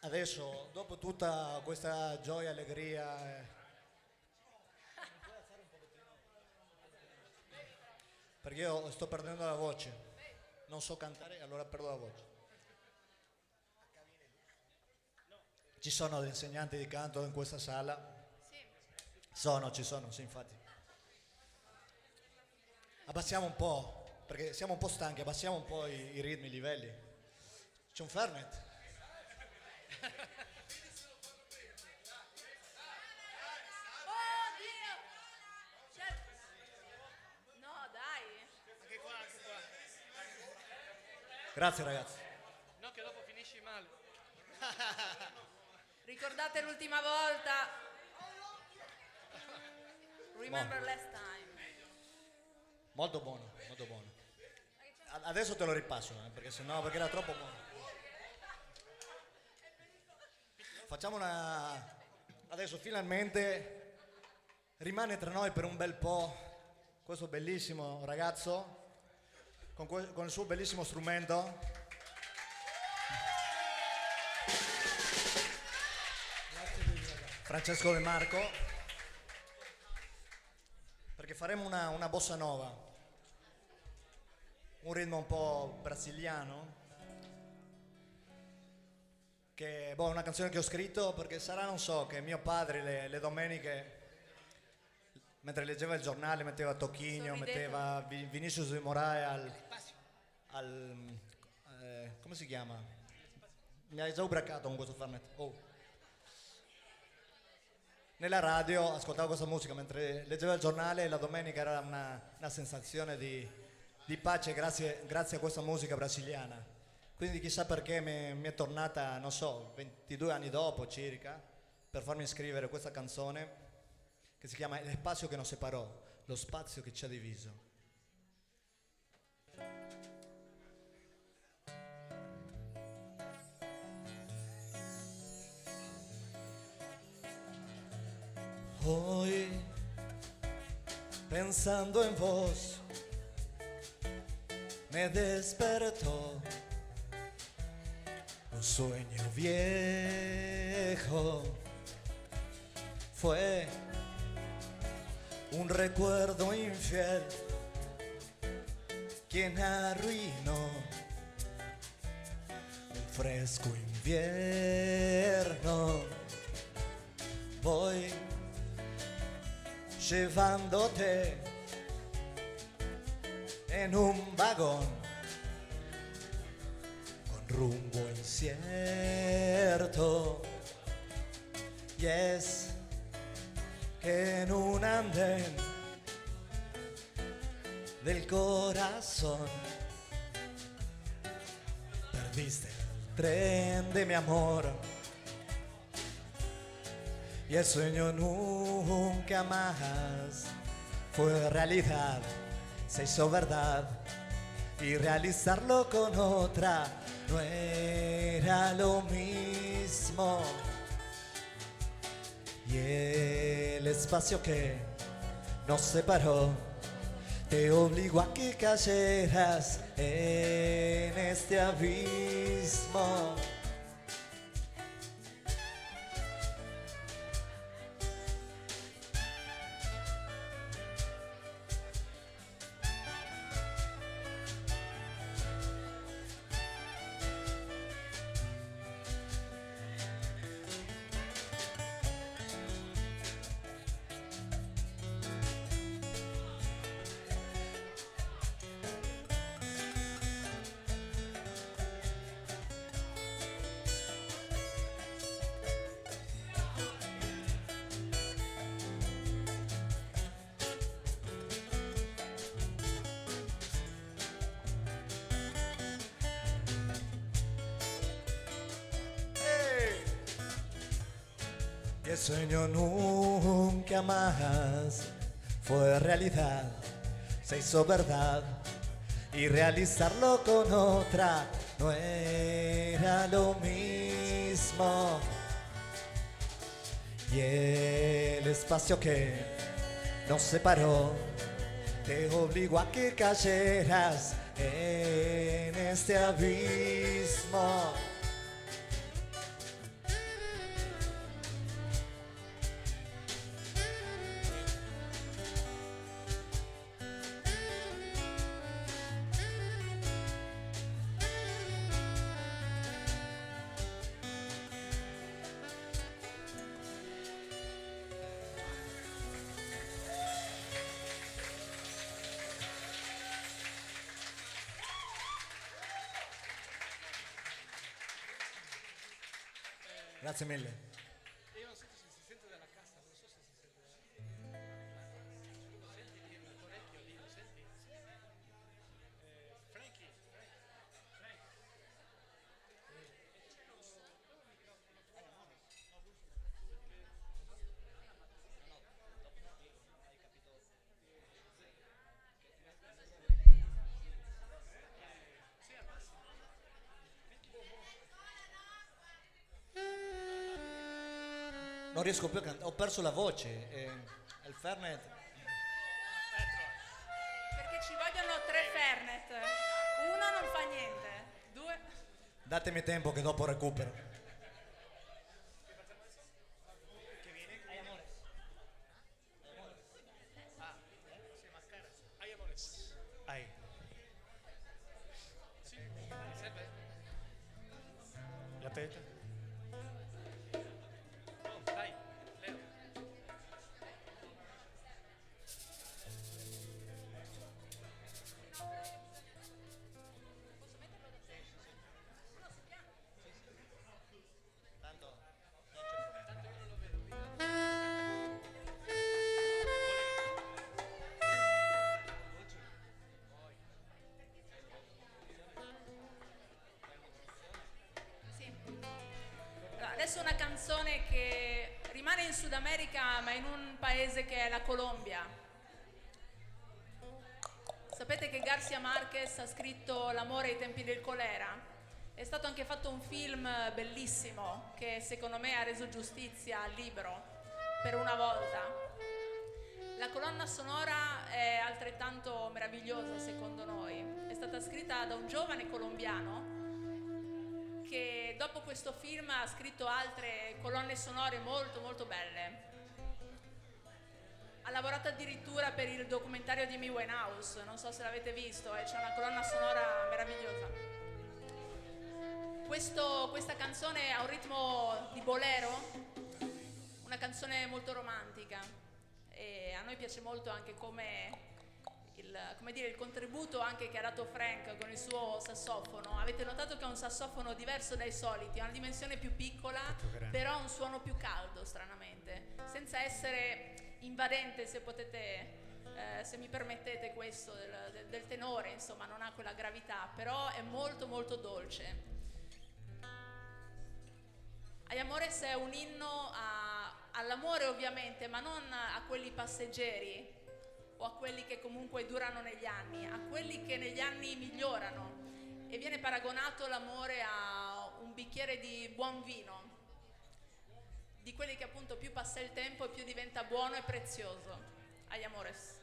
S1: Adesso, dopo tutta questa gioia, allegria, eh, perché io sto perdendo la voce, non so cantare, allora perdo la voce. Ci sono degli insegnanti di canto in questa sala?
S2: Sì.
S1: Sono, ci sono, sì, infatti. Abbassiamo un po', perché siamo un po' stanchi, abbassiamo un po' i, i ritmi, i livelli. C'è un Fernet?
S2: Dio! No, dai.
S1: Grazie ragazzi.
S6: No, che dopo finisci male.
S2: Ricordate l'ultima volta. Remember last time.
S1: Molto buono, molto buono. Adesso te lo ripasso, eh, perché sennò perché era troppo. Facciamo una. Adesso finalmente rimane tra noi per un bel po' questo bellissimo ragazzo con, que- con il suo bellissimo strumento. Francesco De Marco. Perché faremo una, una bossa nova, un ritmo un po' brasiliano, che boh, è una canzone che ho scritto perché sarà, non so, che mio padre le, le domeniche, mentre leggeva il giornale, metteva
S2: Sorridete.
S1: metteva Vi- Vinicius de Moraes al... al eh, come si chiama? Mi hai già ubriacato con questo farnet. Oh nella radio ascoltavo questa musica mentre leggevo il giornale e la domenica era una, una sensazione di, di pace grazie, grazie a questa musica brasiliana. Quindi chissà perché mi, mi è tornata, non so, 22 anni dopo circa, per farmi scrivere questa canzone che si chiama Il spazio che non separò, lo spazio che ci ha diviso. Hoy, pensando en vos, me despertó un sueño viejo. Fue un recuerdo infiel quien arruinó un fresco invierno. Voy llevándote en un vagón con rumbo incierto. Y es que en un andén del corazón perdiste el tren de mi amor. Y el sueño nunca más fue realidad, se hizo verdad. Y realizarlo con otra no era lo mismo. Y el espacio que nos separó te obligó a que cayeras en este abismo. Sueño nunca más fue realidad, se hizo verdad y realizarlo con otra no era lo mismo. Y el espacio que nos separó te obligó a que cayeras en este abismo. Grazie riesco più a cantare, ho perso la voce. eh, il Fernet.
S2: Perché ci vogliono tre Fernet. Uno non fa niente. Due.
S1: Datemi tempo che dopo recupero.
S2: In Sud America ma in un paese che è la Colombia. Sapete che Garcia Marquez ha scritto L'amore ai tempi del colera? È stato anche fatto un film bellissimo che secondo me ha reso giustizia al libro per una volta. La colonna sonora è altrettanto meravigliosa secondo noi. È stata scritta da un giovane colombiano dopo questo film ha scritto altre colonne sonore molto molto belle. Ha lavorato addirittura per il documentario di Amy Winehouse, non so se l'avete visto, e c'è una colonna sonora meravigliosa. Questo- questa canzone ha un ritmo di bolero, una canzone molto romantica e a noi piace molto anche come come dire, il contributo anche che ha dato Frank con il suo sassofono. Avete notato che è un sassofono diverso dai soliti, ha una dimensione più piccola, però ha un suono più caldo, stranamente, senza essere invadente, se potete, eh, se mi permettete questo, del, del- del tenore, insomma, non ha quella gravità, però è molto molto dolce. Ai Amores è un inno a- all'amore ovviamente, ma non a quelli passeggeri o a quelli che comunque durano negli anni, a quelli che negli anni migliorano e viene paragonato l'amore a un bicchiere di buon vino, di quelli che appunto più passa il tempo e più diventa buono e prezioso. Ai Amores.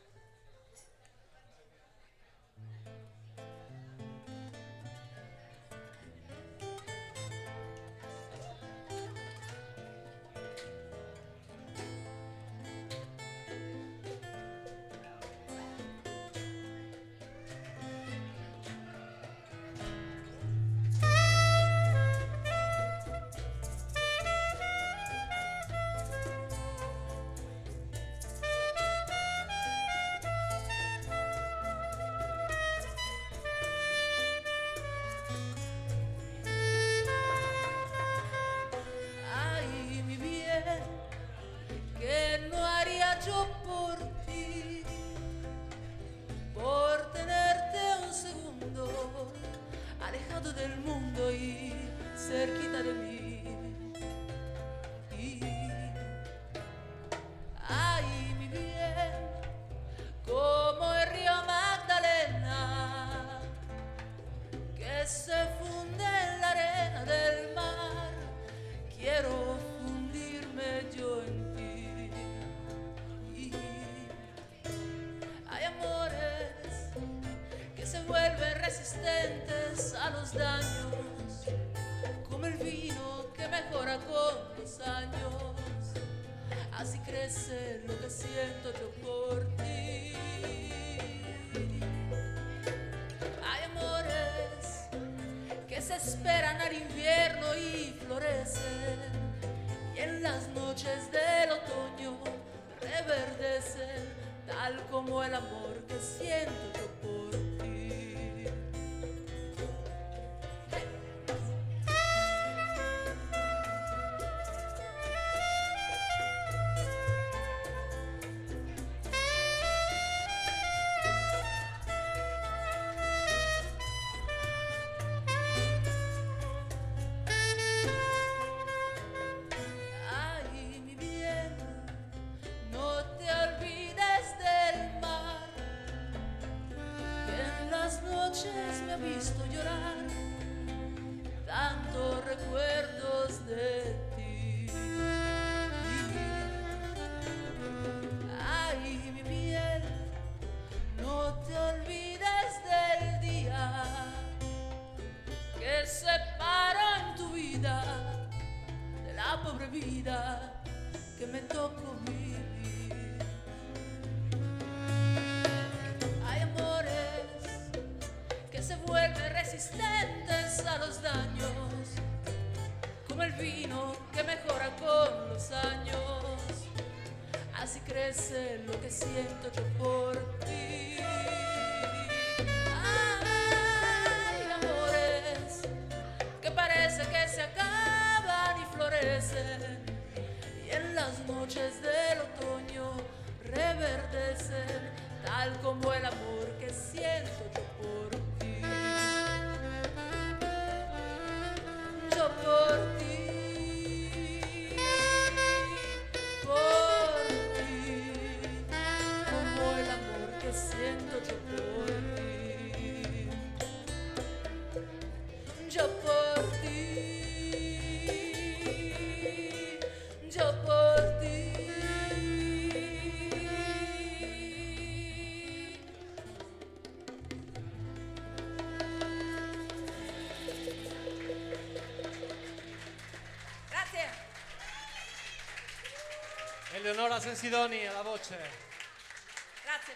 S2: crece lo que siento yo por ti.
S6: Eleonora Sensidoni alla voce.
S7: Grazie.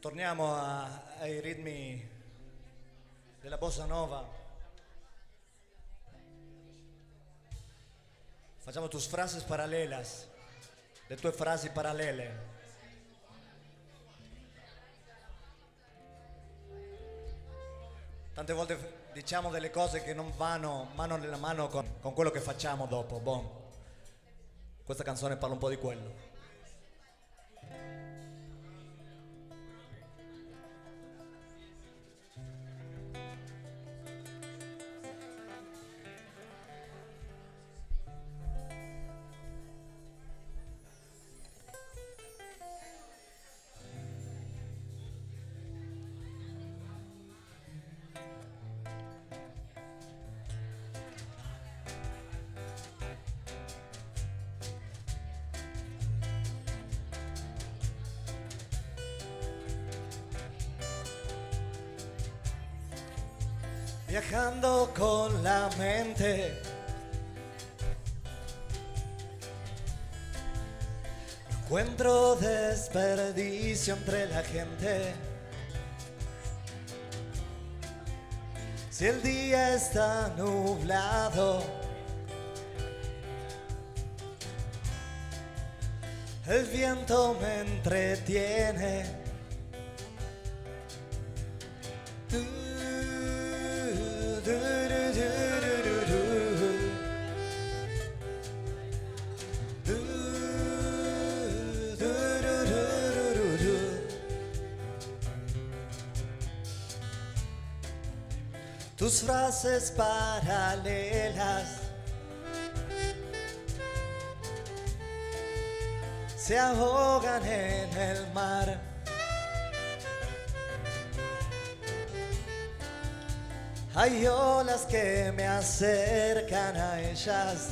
S1: Torniamo a, ai ritmi della bossa nova. Facciamo tus frases paralelas, le tue frasi parallele. tante volte diciamo delle cose che non vanno mano nella mano con, con quello che facciamo dopo. Bon. Questa canzone parla un po' di quello. sus frases paralelas. Se ahogan en el mar. Hay olas que me acercan a ellas.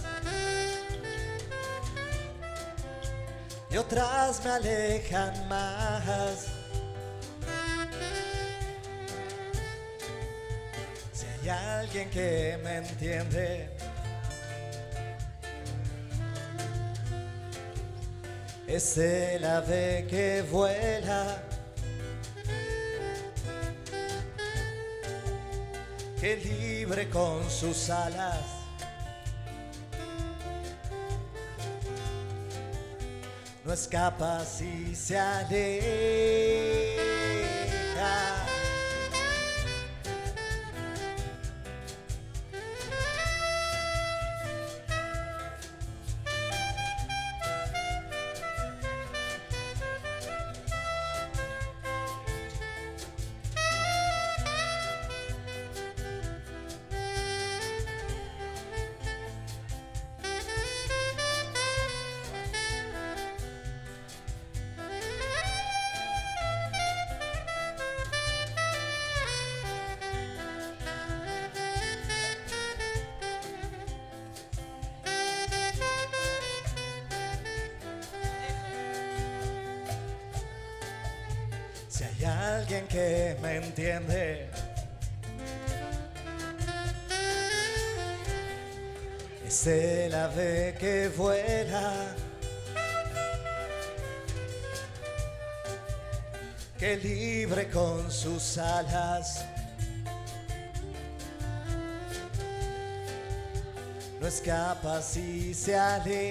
S1: Y otras me alejan más. Alguien que me entiende, es el ave que vuela. Que libre con sus alas. No escapa si se aleja. Sus alas. No escapa si se aleja.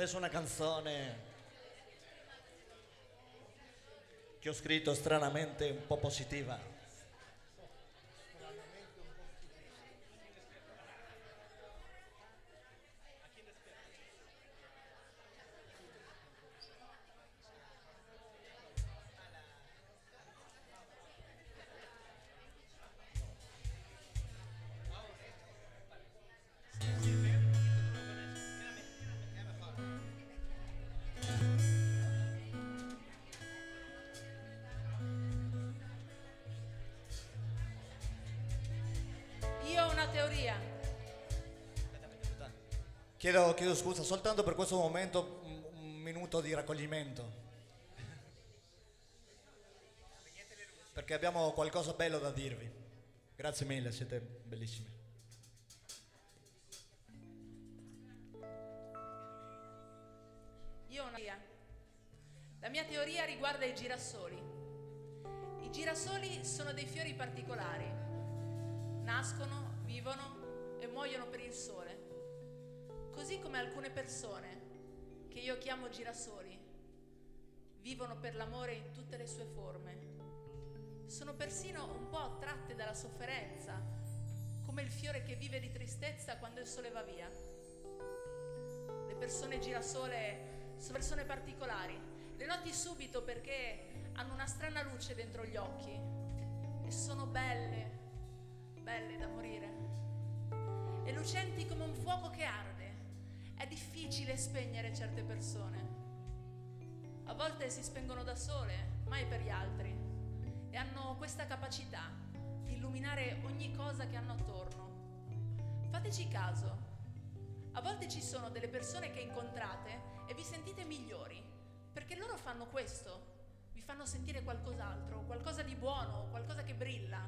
S1: Adesso una canzone che ho scritto stranamente un po' positiva. Chiedo, chiedo scusa soltanto per questo momento, un, un minuto di raccoglimento. Perché abbiamo qualcosa bello da dirvi. Grazie mille, siete bellissimi.
S2: Io ho una teoria. La mia teoria riguarda i girasoli. I girasoli sono dei fiori particolari. Nascono, vivono e muoiono per il sole. Così come alcune persone, che io chiamo girasoli, vivono per l'amore in tutte le sue forme. Sono persino un po' attratte dalla sofferenza, come il fiore che vive di tristezza quando il sole va via. Le persone girasole sono persone particolari. Le noti subito perché hanno una strana luce dentro gli occhi e sono belle, belle da morire. E lucenti come un fuoco che arde. Difficile spegnere certe persone. A volte si spengono da sole, mai per gli altri. E hanno questa capacità di illuminare ogni cosa che hanno attorno. Fateci caso. A volte ci sono delle persone che incontrate e vi sentite migliori, perché loro fanno questo, vi fanno sentire qualcos'altro, qualcosa di buono, qualcosa che brilla.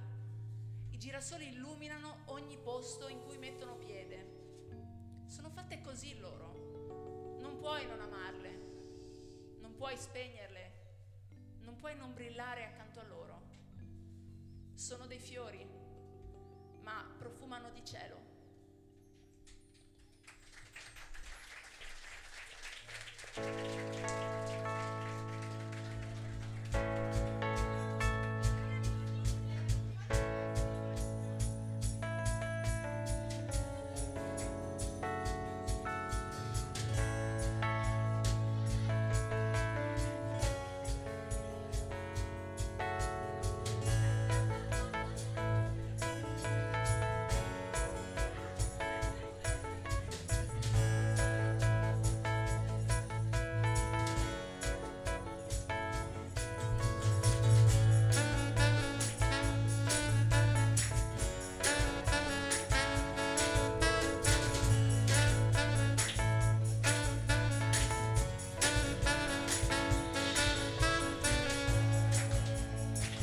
S2: I girasoli illuminano ogni posto in cui mettono piede. Sono fatte così loro. Puoi non amarle, non puoi spegnerle, non puoi non brillare accanto a loro. Sono dei fiori, ma profumano di cielo.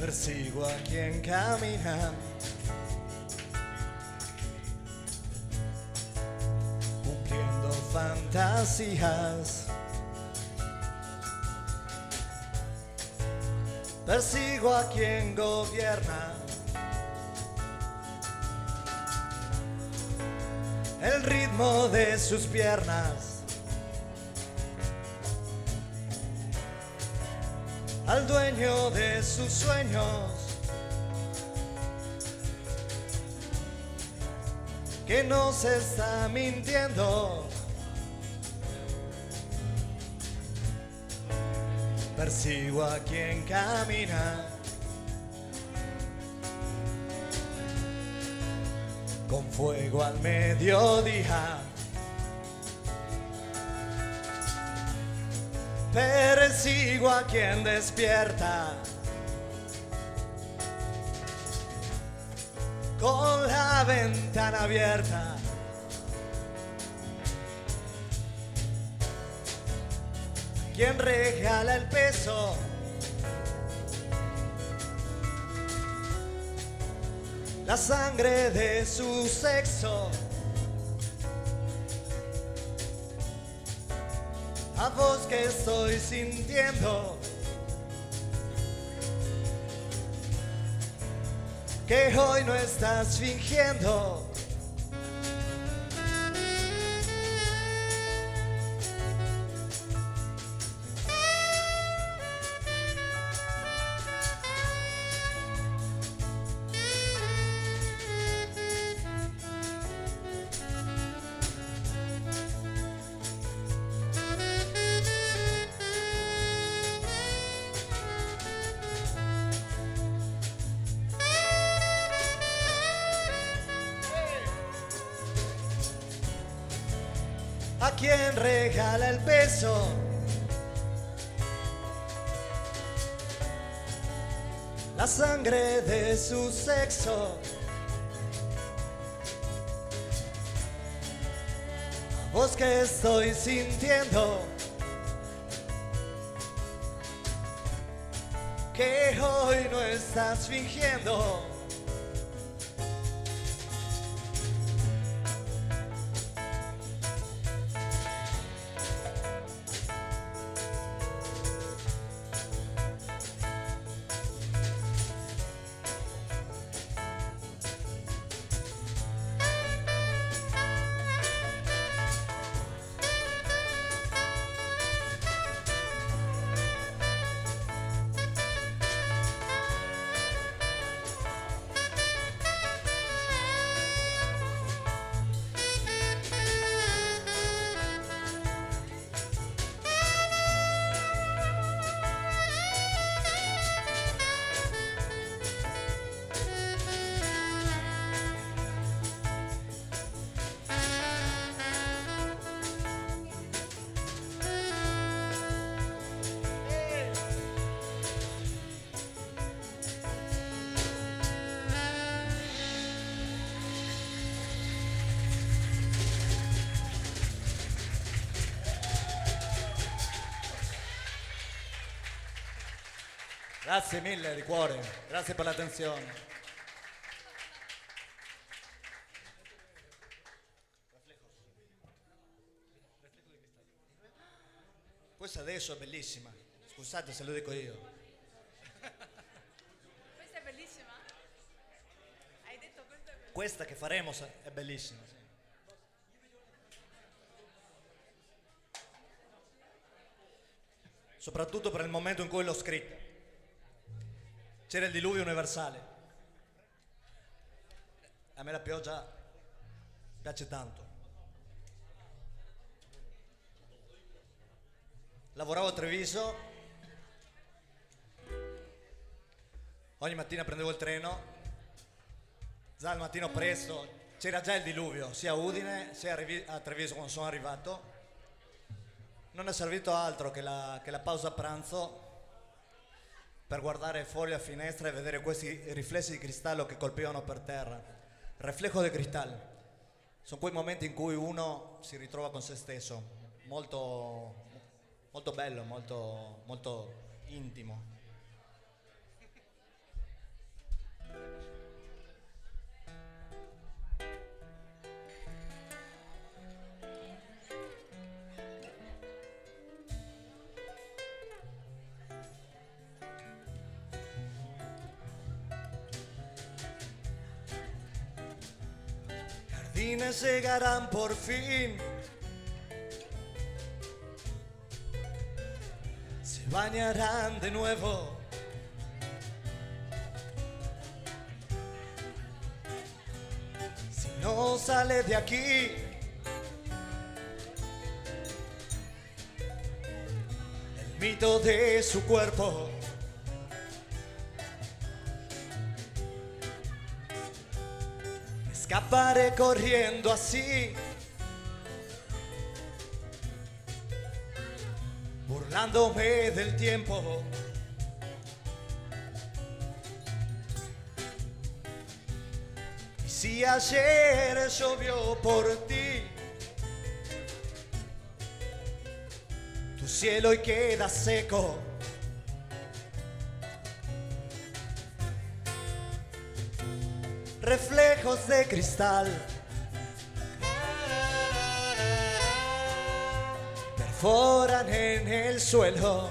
S1: Persigo a quien camina. Cumpliendo fantasías. Persigo a quien gobierna. El ritmo de sus piernas. Sueños. Que no se está mintiendo. Persigo a quien camina. Con fuego al mediodía. Persigo a quien despierta ventana abierta. Quien regala el peso. La sangre de su sexo. a vos que estoy sintiendo. Que hoy no estás fingiendo. Que hoy no estás fingiendo. Grazie mille di cuore, grazie per l'attenzione. Questa adesso è bellissima. Scusate se lo dico io.
S2: Questa è bellissima? Hai detto questa è bellissima?
S1: Questa che faremo è bellissima. sì. Soprattutto per il momento in cui l'ho scritta. C'era il diluvio universale. A me la pioggia piace tanto. Lavoravo a Treviso. Ogni mattina prendevo il treno Già al mattino presto c'era già il diluvio, sia a Udine sia a Revi- a Treviso quando sono arrivato. Non è servito altro che la, che la pausa pranzo per guardare fuori la finestra e vedere questi riflessi di cristallo che colpivano per terra. Reflejo di cristallo. Sono quei momenti in cui uno si ritrova con se stesso, molto, molto bello, molto, molto intimo. Llegarán por fin. Se bañarán de nuevo. Si no sale de aquí. El mito de su cuerpo. Escaparé corriendo así, burlándome del tiempo. Y si ayer llovió por ti, tu cielo hoy queda seco. Cristal. Perforan en el suelo.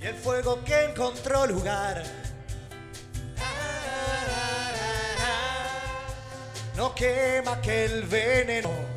S1: Y el fuego que encontró lugar. No quema que el veneno.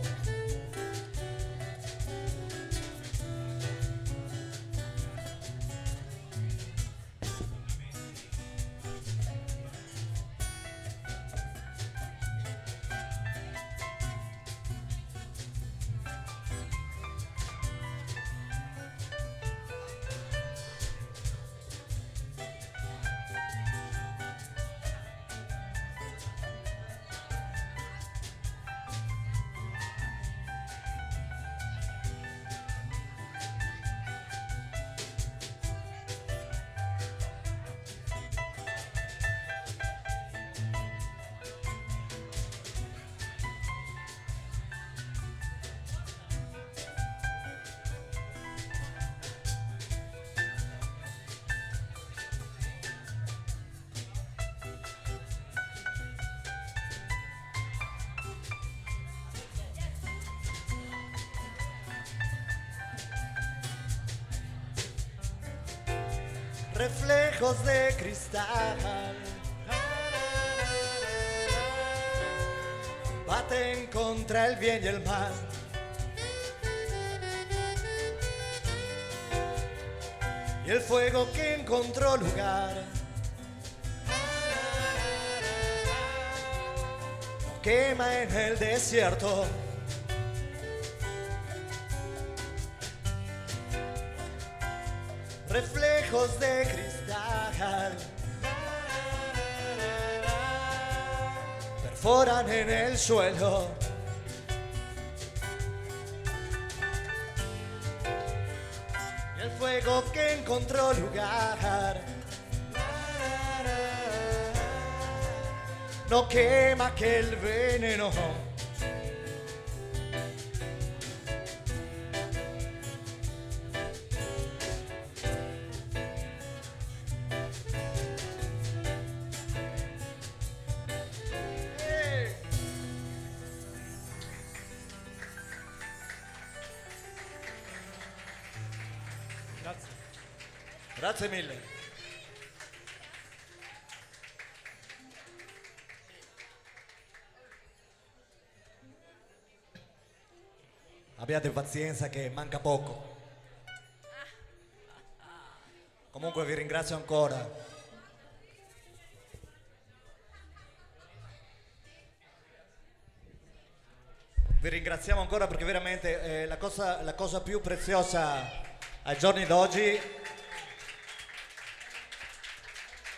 S1: Grazie mille. Abbiate pazienza che manca poco. Comunque vi ringrazio ancora. Vi ringraziamo ancora perché veramente eh, la, cosa, la cosa più preziosa ai giorni d'oggi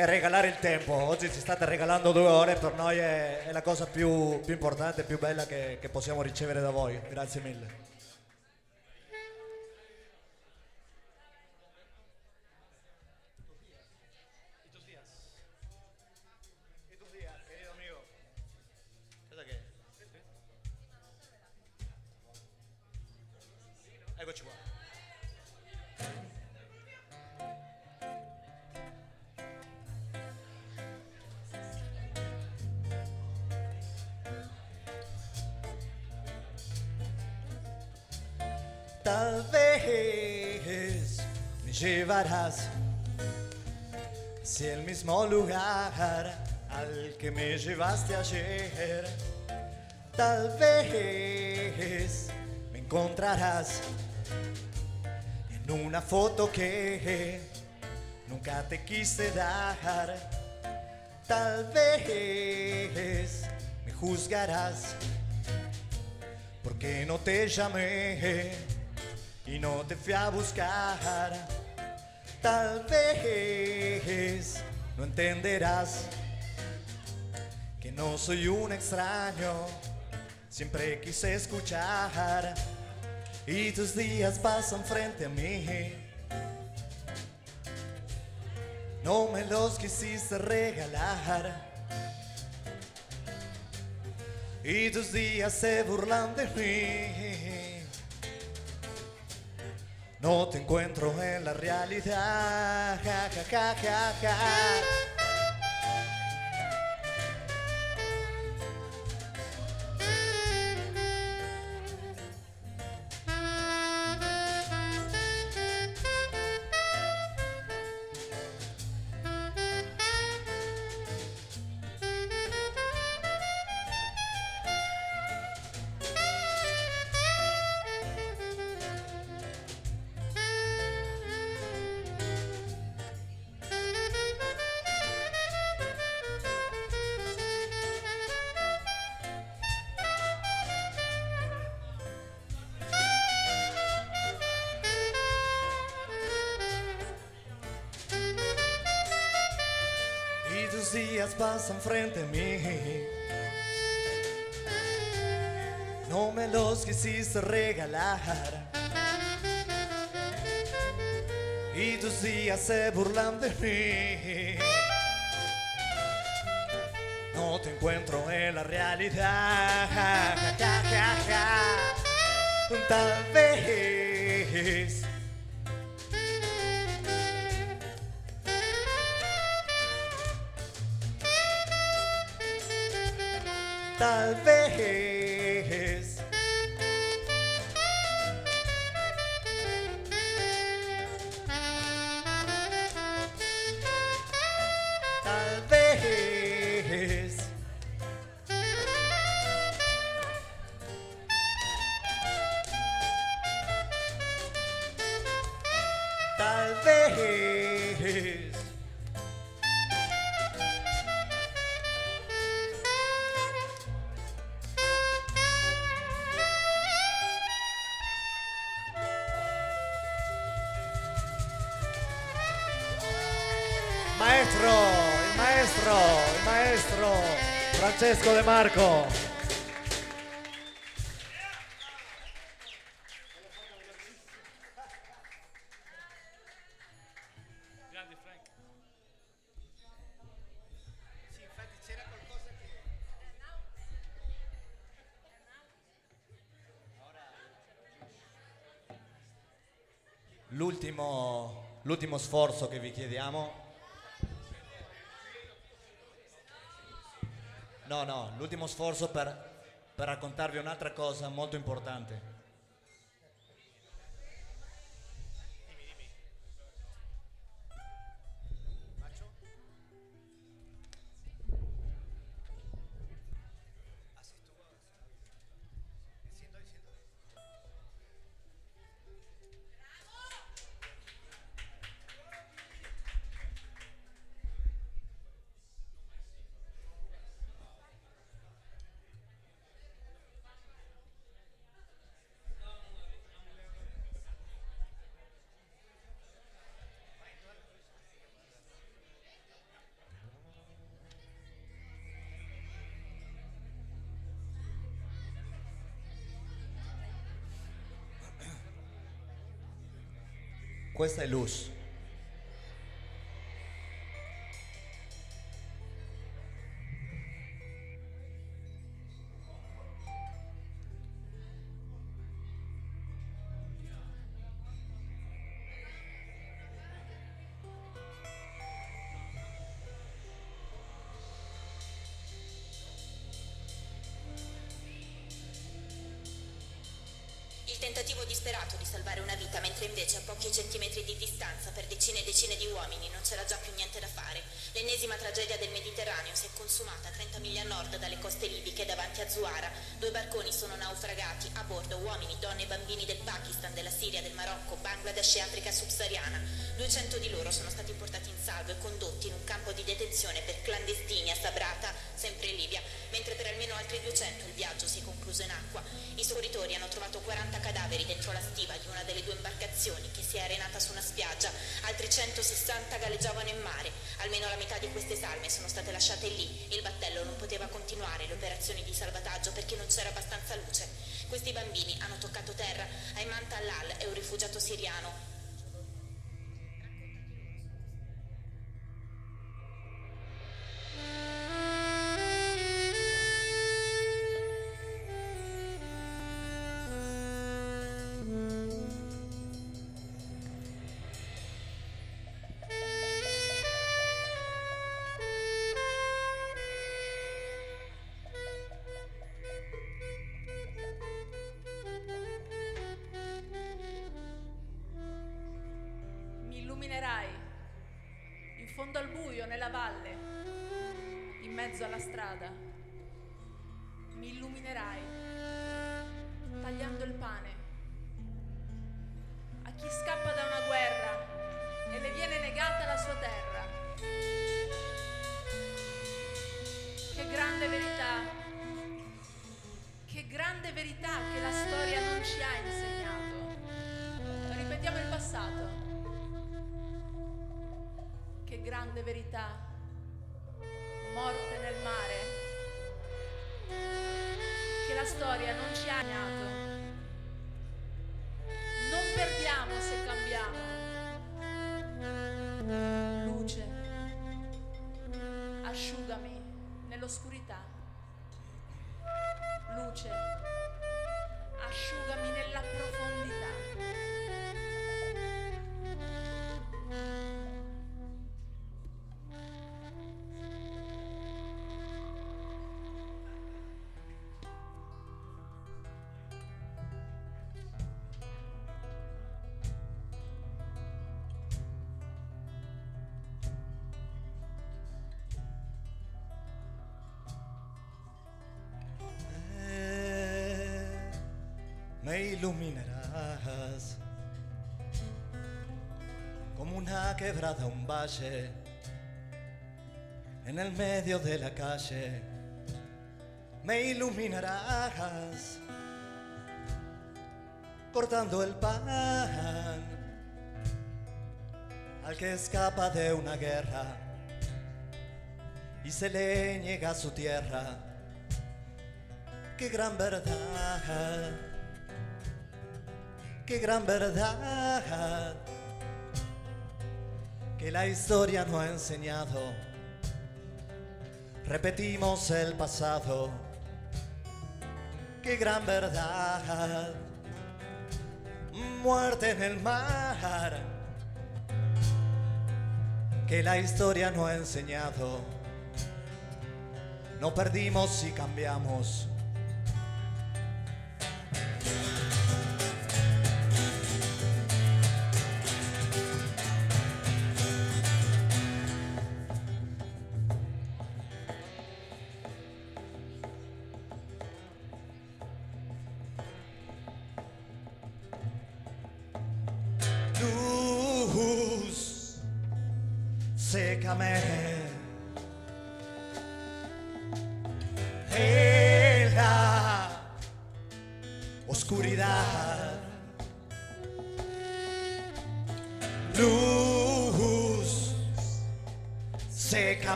S1: è regalare il tempo. Oggi ci state regalando due ore, per noi è, è la cosa più, più importante, più bella che, che possiamo ricevere da voi. Grazie mille. Ayer. Tal vez me encontrarás en una foto que nunca te quise dar. Tal vez me juzgarás porque no te llamé y no te fui a buscar. Tal vez no entenderás no soy un extraño, siempre quise escuchar y tus días pasan frente a mí. No me los quisiste regalar. Y tus días se burlan de mí. No te encuentro en la realidad. Ja, pasan frente a mí. No me los quisiste regalar. Y tus días se burlan de mí. No te encuentro en la realidad. Tal vez 单飞。De Marco. L'ultimo, l'ultimo sforzo che vi chiediamo. No, no, l'ultimo sforzo per, per raccontarvi un'altra cosa molto importante. Questa è luz.
S8: Bordo uomini, donne e bambini del Pakistan, della Siria, del Marocco, Bangladesh e Africa subsahariana. 200 di loro sono stati portati in salvo e condotti in un campo di detenzione per clandestini a Sabrata, sempre in Libia, mentre per almeno altri 200 il viaggio si è concluso in acqua. I soccorritori hanno trovato 40 cadaveri dentro la stiva di una delle due imbarcazioni che si è arenata su una spiaggia, altri 160 galleggiavano in mare, almeno la metà di queste salme sono state lasciate lì e il battello non poteva continuare le operazioni di salvataggio perché non c'era abbastanza luce. Questi bambini hanno toccato terra, Ayman Talal è un rifugiato siriano,
S2: Mi illuminerai in fondo al buio, nella valle, in mezzo alla strada.
S1: Me iluminarás como una quebrada, un valle en el medio de la calle. Me iluminarás cortando el pan al que escapa de una guerra y se le niega su tierra qué gran verdad, qué gran verdad que la historia no ha enseñado. Repetimos el pasado, qué gran verdad, muerte en el mar, que la historia no ha enseñado. No perdimos y cambiamos.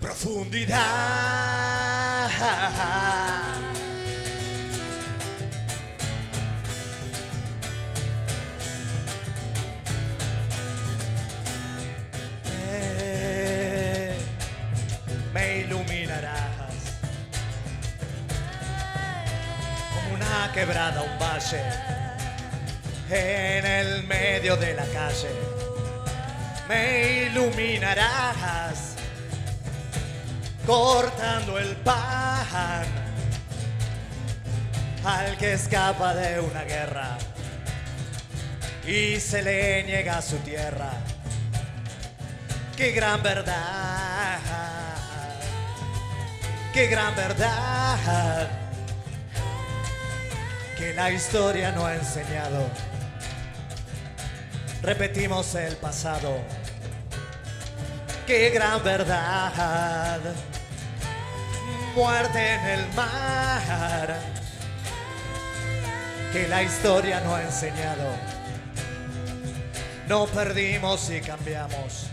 S1: profundidad. Me iluminarás como una quebrada, un valle en el medio de la calle. Me iluminarás cortando el pan al que escapa de una guerra y se le niega su tierra. Qué gran verdad, qué gran verdad que la historia no ha enseñado. Repetimos el pasado. Qué gran verdad. Muerte en el mar. Que la historia no ha enseñado. No perdimos y cambiamos.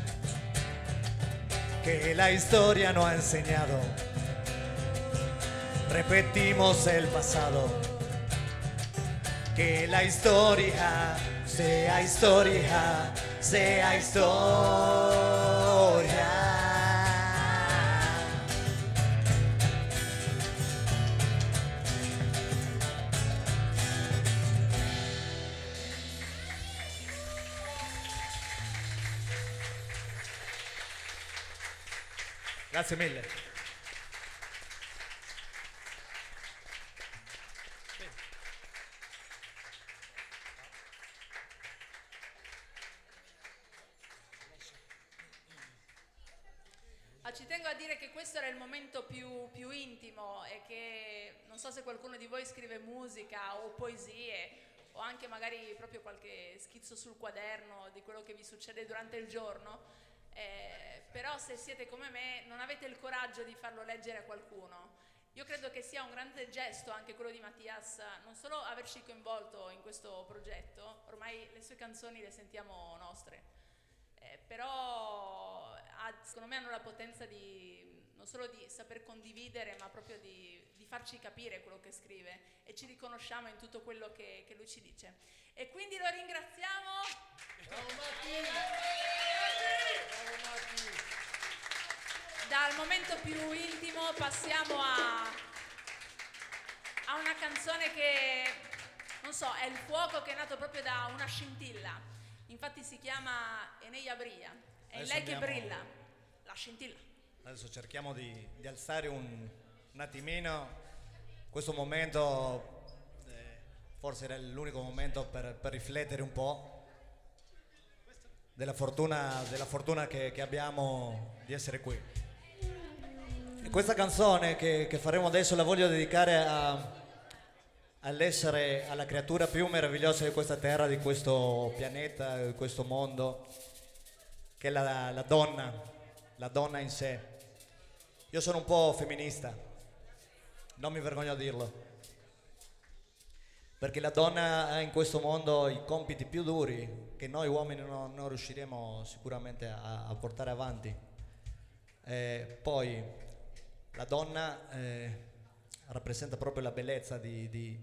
S1: Que la historia no ha enseñado. Repetimos el pasado que la historia sea historia, sea historia. Grazie mille.
S2: so se qualcuno di voi scrive musica o poesie o anche magari proprio qualche schizzo sul quaderno di quello che vi succede durante il giorno, eh, però se siete come me non avete il coraggio di farlo leggere a qualcuno. Io credo che sia un grande gesto anche quello di Mattias, non solo averci coinvolto in questo progetto, ormai le sue canzoni le sentiamo nostre, eh, però ha, secondo me hanno la potenza di non solo di saper condividere, ma proprio di farci capire quello che scrive e ci riconosciamo in tutto quello che, che lui ci dice. E quindi lo ringraziamo. Bravo Matti! Dal momento più intimo passiamo a, a una canzone che, non so, è il fuoco che è nato proprio da una scintilla. Infatti si chiama Eneia Bria. È Adesso lei che brilla, la scintilla.
S1: Adesso cerchiamo di, di alzare un, un attimino questo momento, eh, forse era l'unico momento per, per, riflettere un po' della fortuna, della fortuna che, che, abbiamo di essere qui. E questa canzone che, che, faremo adesso la voglio dedicare a, all'essere, alla creatura più meravigliosa di questa terra, di questo pianeta, di questo mondo, che è la, la donna, la donna in sé. Io sono un po' femminista non mi vergogno a dirlo. Perché la donna ha in questo mondo i compiti più duri che noi uomini non, non riusciremo sicuramente a, a portare avanti. Eh, poi la donna eh, rappresenta proprio la bellezza di, di,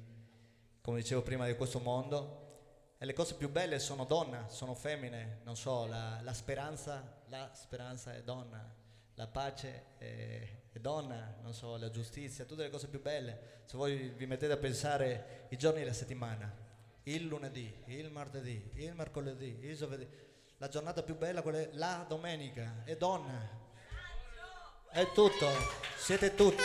S1: come dicevo prima, di questo mondo. E le cose più belle sono donna, sono femmine, non so, la, la speranza, la speranza è donna, la pace è, è donna, so, la giustizia, tutte le cose più belle. Se voi vi mettete a pensare i giorni della settimana, il lunedì, il martedì, il mercoledì, il giovedì, la giornata più bella quella è la domenica, è donna. È tutto, siete tutto.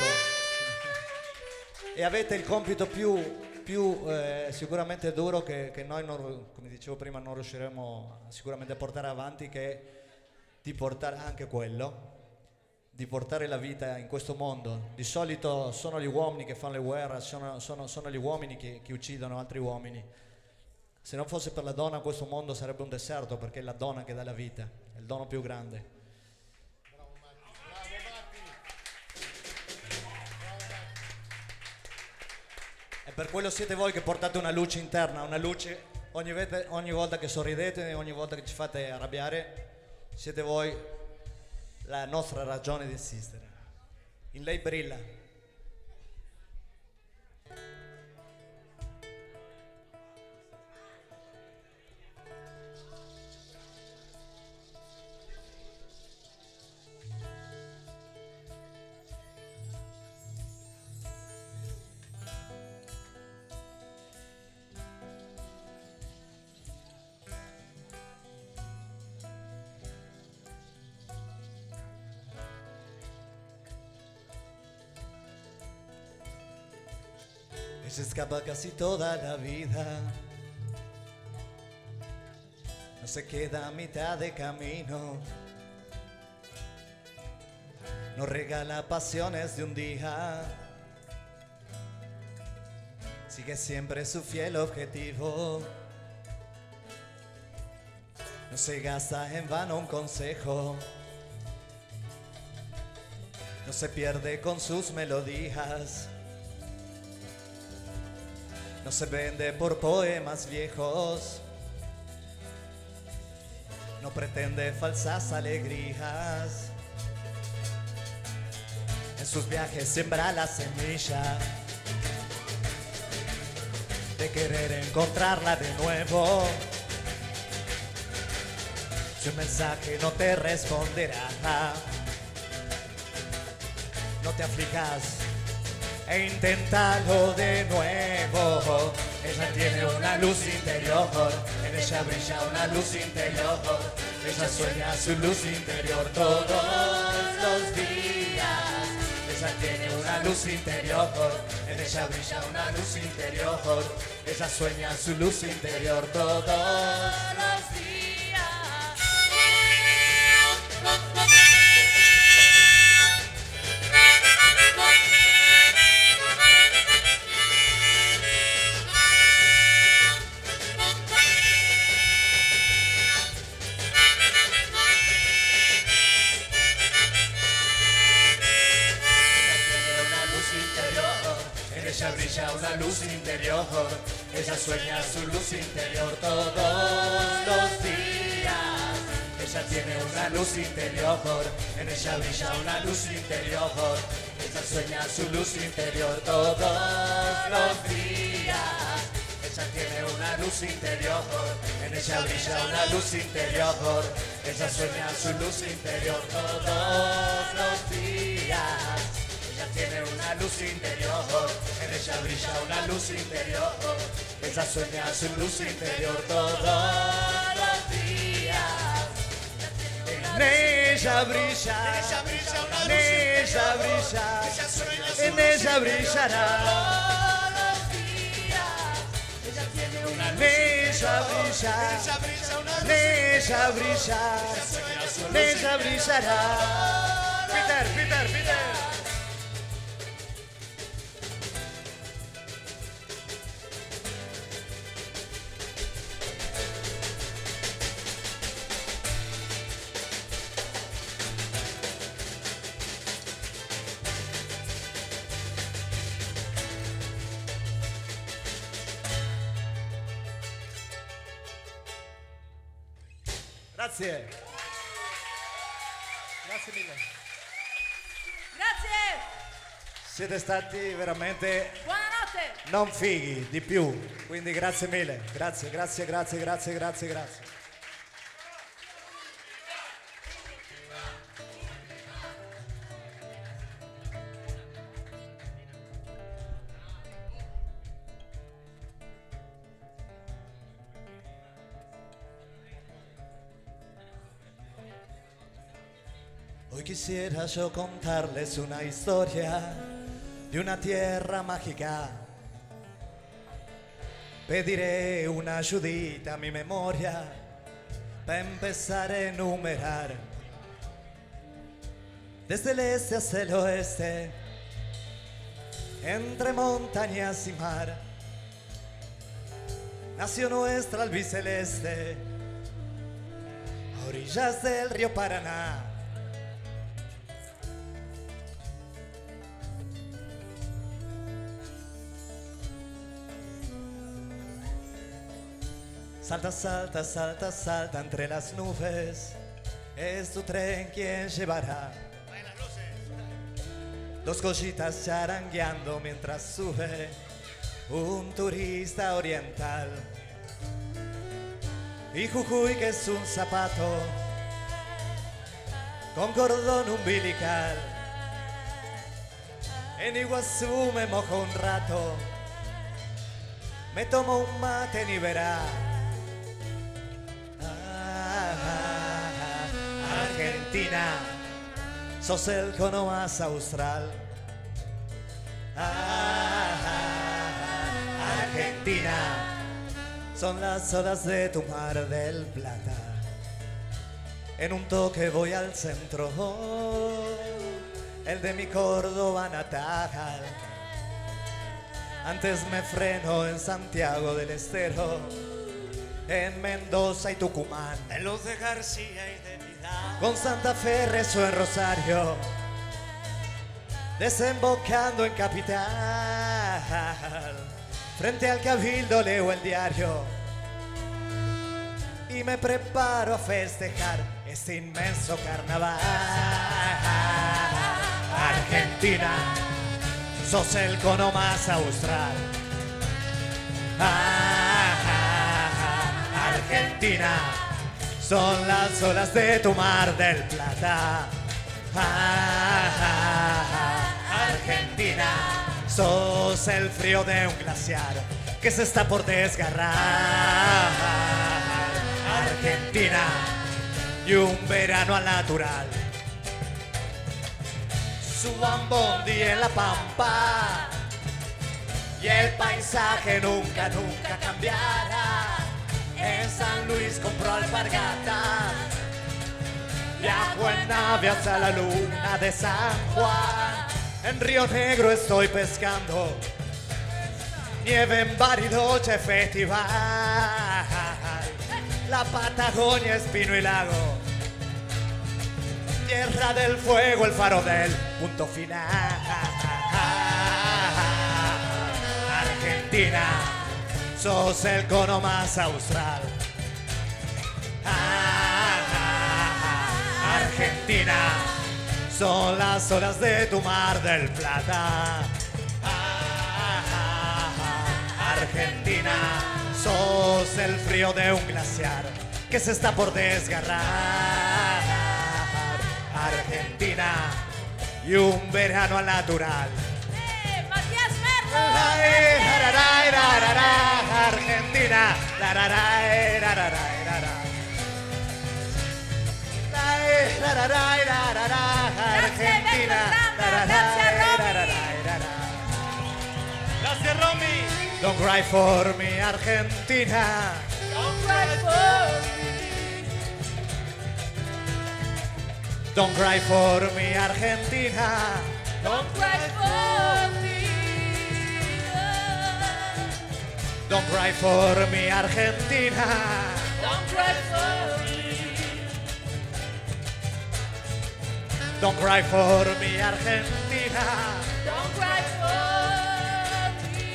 S1: e avete il compito più, più eh, sicuramente duro che, che noi, non, come dicevo prima, non riusciremo sicuramente a portare avanti, che di portare anche quello, di portare la vita in questo mondo. Di solito sono gli uomini che fanno le guerre, sono, sono, sono gli uomini che, che, uccidono altri uomini. Se non fosse per la donna questo mondo sarebbe un deserto perché è la donna che dà la vita, è il dono più grande. E per quello siete voi che portate una luce interna, una luce ogni, ogni volta che sorridete, ogni volta che ci fate arrabbiare, siete voi la nostra ragione di esistere. In lei brilla. Casi toda la vida. No se queda a mitad de camino. No regala pasiones de un día. Sigue siempre su fiel objetivo. No se gasta en vano un consejo. No se pierde con sus melodías. No se vende por poemas viejos. No pretende falsas alegrías. En sus viajes siembra la semilla de querer encontrarla de nuevo. Si un mensaje no te responderá, no te aflijas e inténtalo de nuevo. Ella tiene una luz interior, en ella brilla una luz interior. Ella sueña su luz interior todos los días. Ella tiene una luz interior, en ella brilla una luz interior. Ella sueña su luz interior todos los días. Ella brilla una luz interior, ella sueña su luz interior todos los días. Ella tiene una luz interior, en ella brilla una luz interior, ella sueña su luz interior todos los días. Ella tiene una luz interior, en ella brilla una luz interior, ella sueña su luz interior todos los días. Ella tiene una luz interior, en ella brilla una luz interior, ella sueña su luz interior. Todos los días. En ella brilla, en ella brilla, en ella brillará. En ella brilla, en ella brilla, en ella brillará. Peter, Peter, Peter. Grazie.
S6: Grazie mille.
S2: Grazie!
S1: Siete stati veramente
S2: Buonanotte!
S1: non fighi, di più. Quindi grazie mille. Grazie, grazie, grazie, grazie, grazie, grazie. Hoy quisiera yo contarles una historia de una tierra mágica. Pediré una ayudita a mi memoria para empezar a enumerar. Desde el este hacia el oeste, entre montañas y mar, nació nuestra albiceleste, a orillas del río Paraná. Salta, salta, salta, salta entre las nubes. Es tu tren quien llevará. Dos cositas charangueando mientras sube un turista oriental. Y Jujuy que es un zapato con cordón umbilical. En Iguazú me mojo un rato, me tomo un mate ni verá. Argentina, sos el cono más austral. Argentina, son las olas de tu mar del plata. En un toque voy al centro, el de mi Córdoba natal. Antes me freno en Santiago del Estero, en Mendoza y Tucumán.
S5: En Luz de García y de Vidal.
S1: Con Santa Fe rezo en Rosario, desembocando en Capital. Frente al cabildo leo el diario y me preparo a festejar este inmenso carnaval. Argentina, sos el cono más austral. Argentina, son las olas de tu mar del plata. Argentina, sos el frío de un glaciar que se está por desgarrar. Argentina, y un verano al natural. Suban bondi en la pampa y el paisaje nunca, nunca cambiará. En San Luis compró alpargatas, viajo en nave hasta la luna de San Juan. En Río Negro estoy pescando, nieve en Bariloche Festival. La Patagonia es pino y lago, tierra del fuego, el faro del punto final. Argentina, sos el cono más austral. Argentina, son las olas de tu mar del plata. Argentina, sos el frío de un glaciar que se está por desgarrar. Argentina, y un verano al natural. Argentina.
S6: Gracias, Romy.
S1: Don't cry for me, Argentina.
S2: Don't cry for me.
S1: Don't cry for me, Argentina.
S2: Don't cry for me.
S1: Don't cry for me, Argentina.
S2: Don't cry for me.
S1: Don't cry for me, Argentina.
S2: Don't cry for me.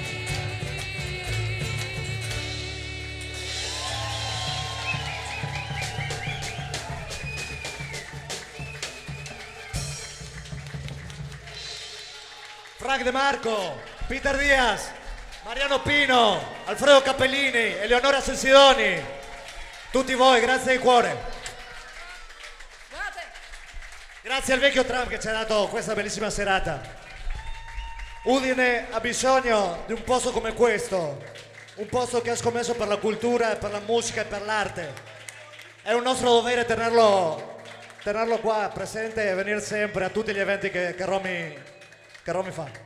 S1: Frank De Marco, Peter Díaz, Mariano Pino, Alfredo Cappellini, Eleonora Sensidoni. Tutti voi, grazie di cuore.
S2: Guardate,
S1: Grazie al vecchio Trump che ci ha dato questa bellissima serata. Udine ha bisogno di un posto come questo, un posto che ha scommesso per la cultura, per la musica e per l'arte. È un nostro dovere tenerlo, tenerlo qua presente e venire sempre a tutti gli eventi che, che Romy, che Romy fa.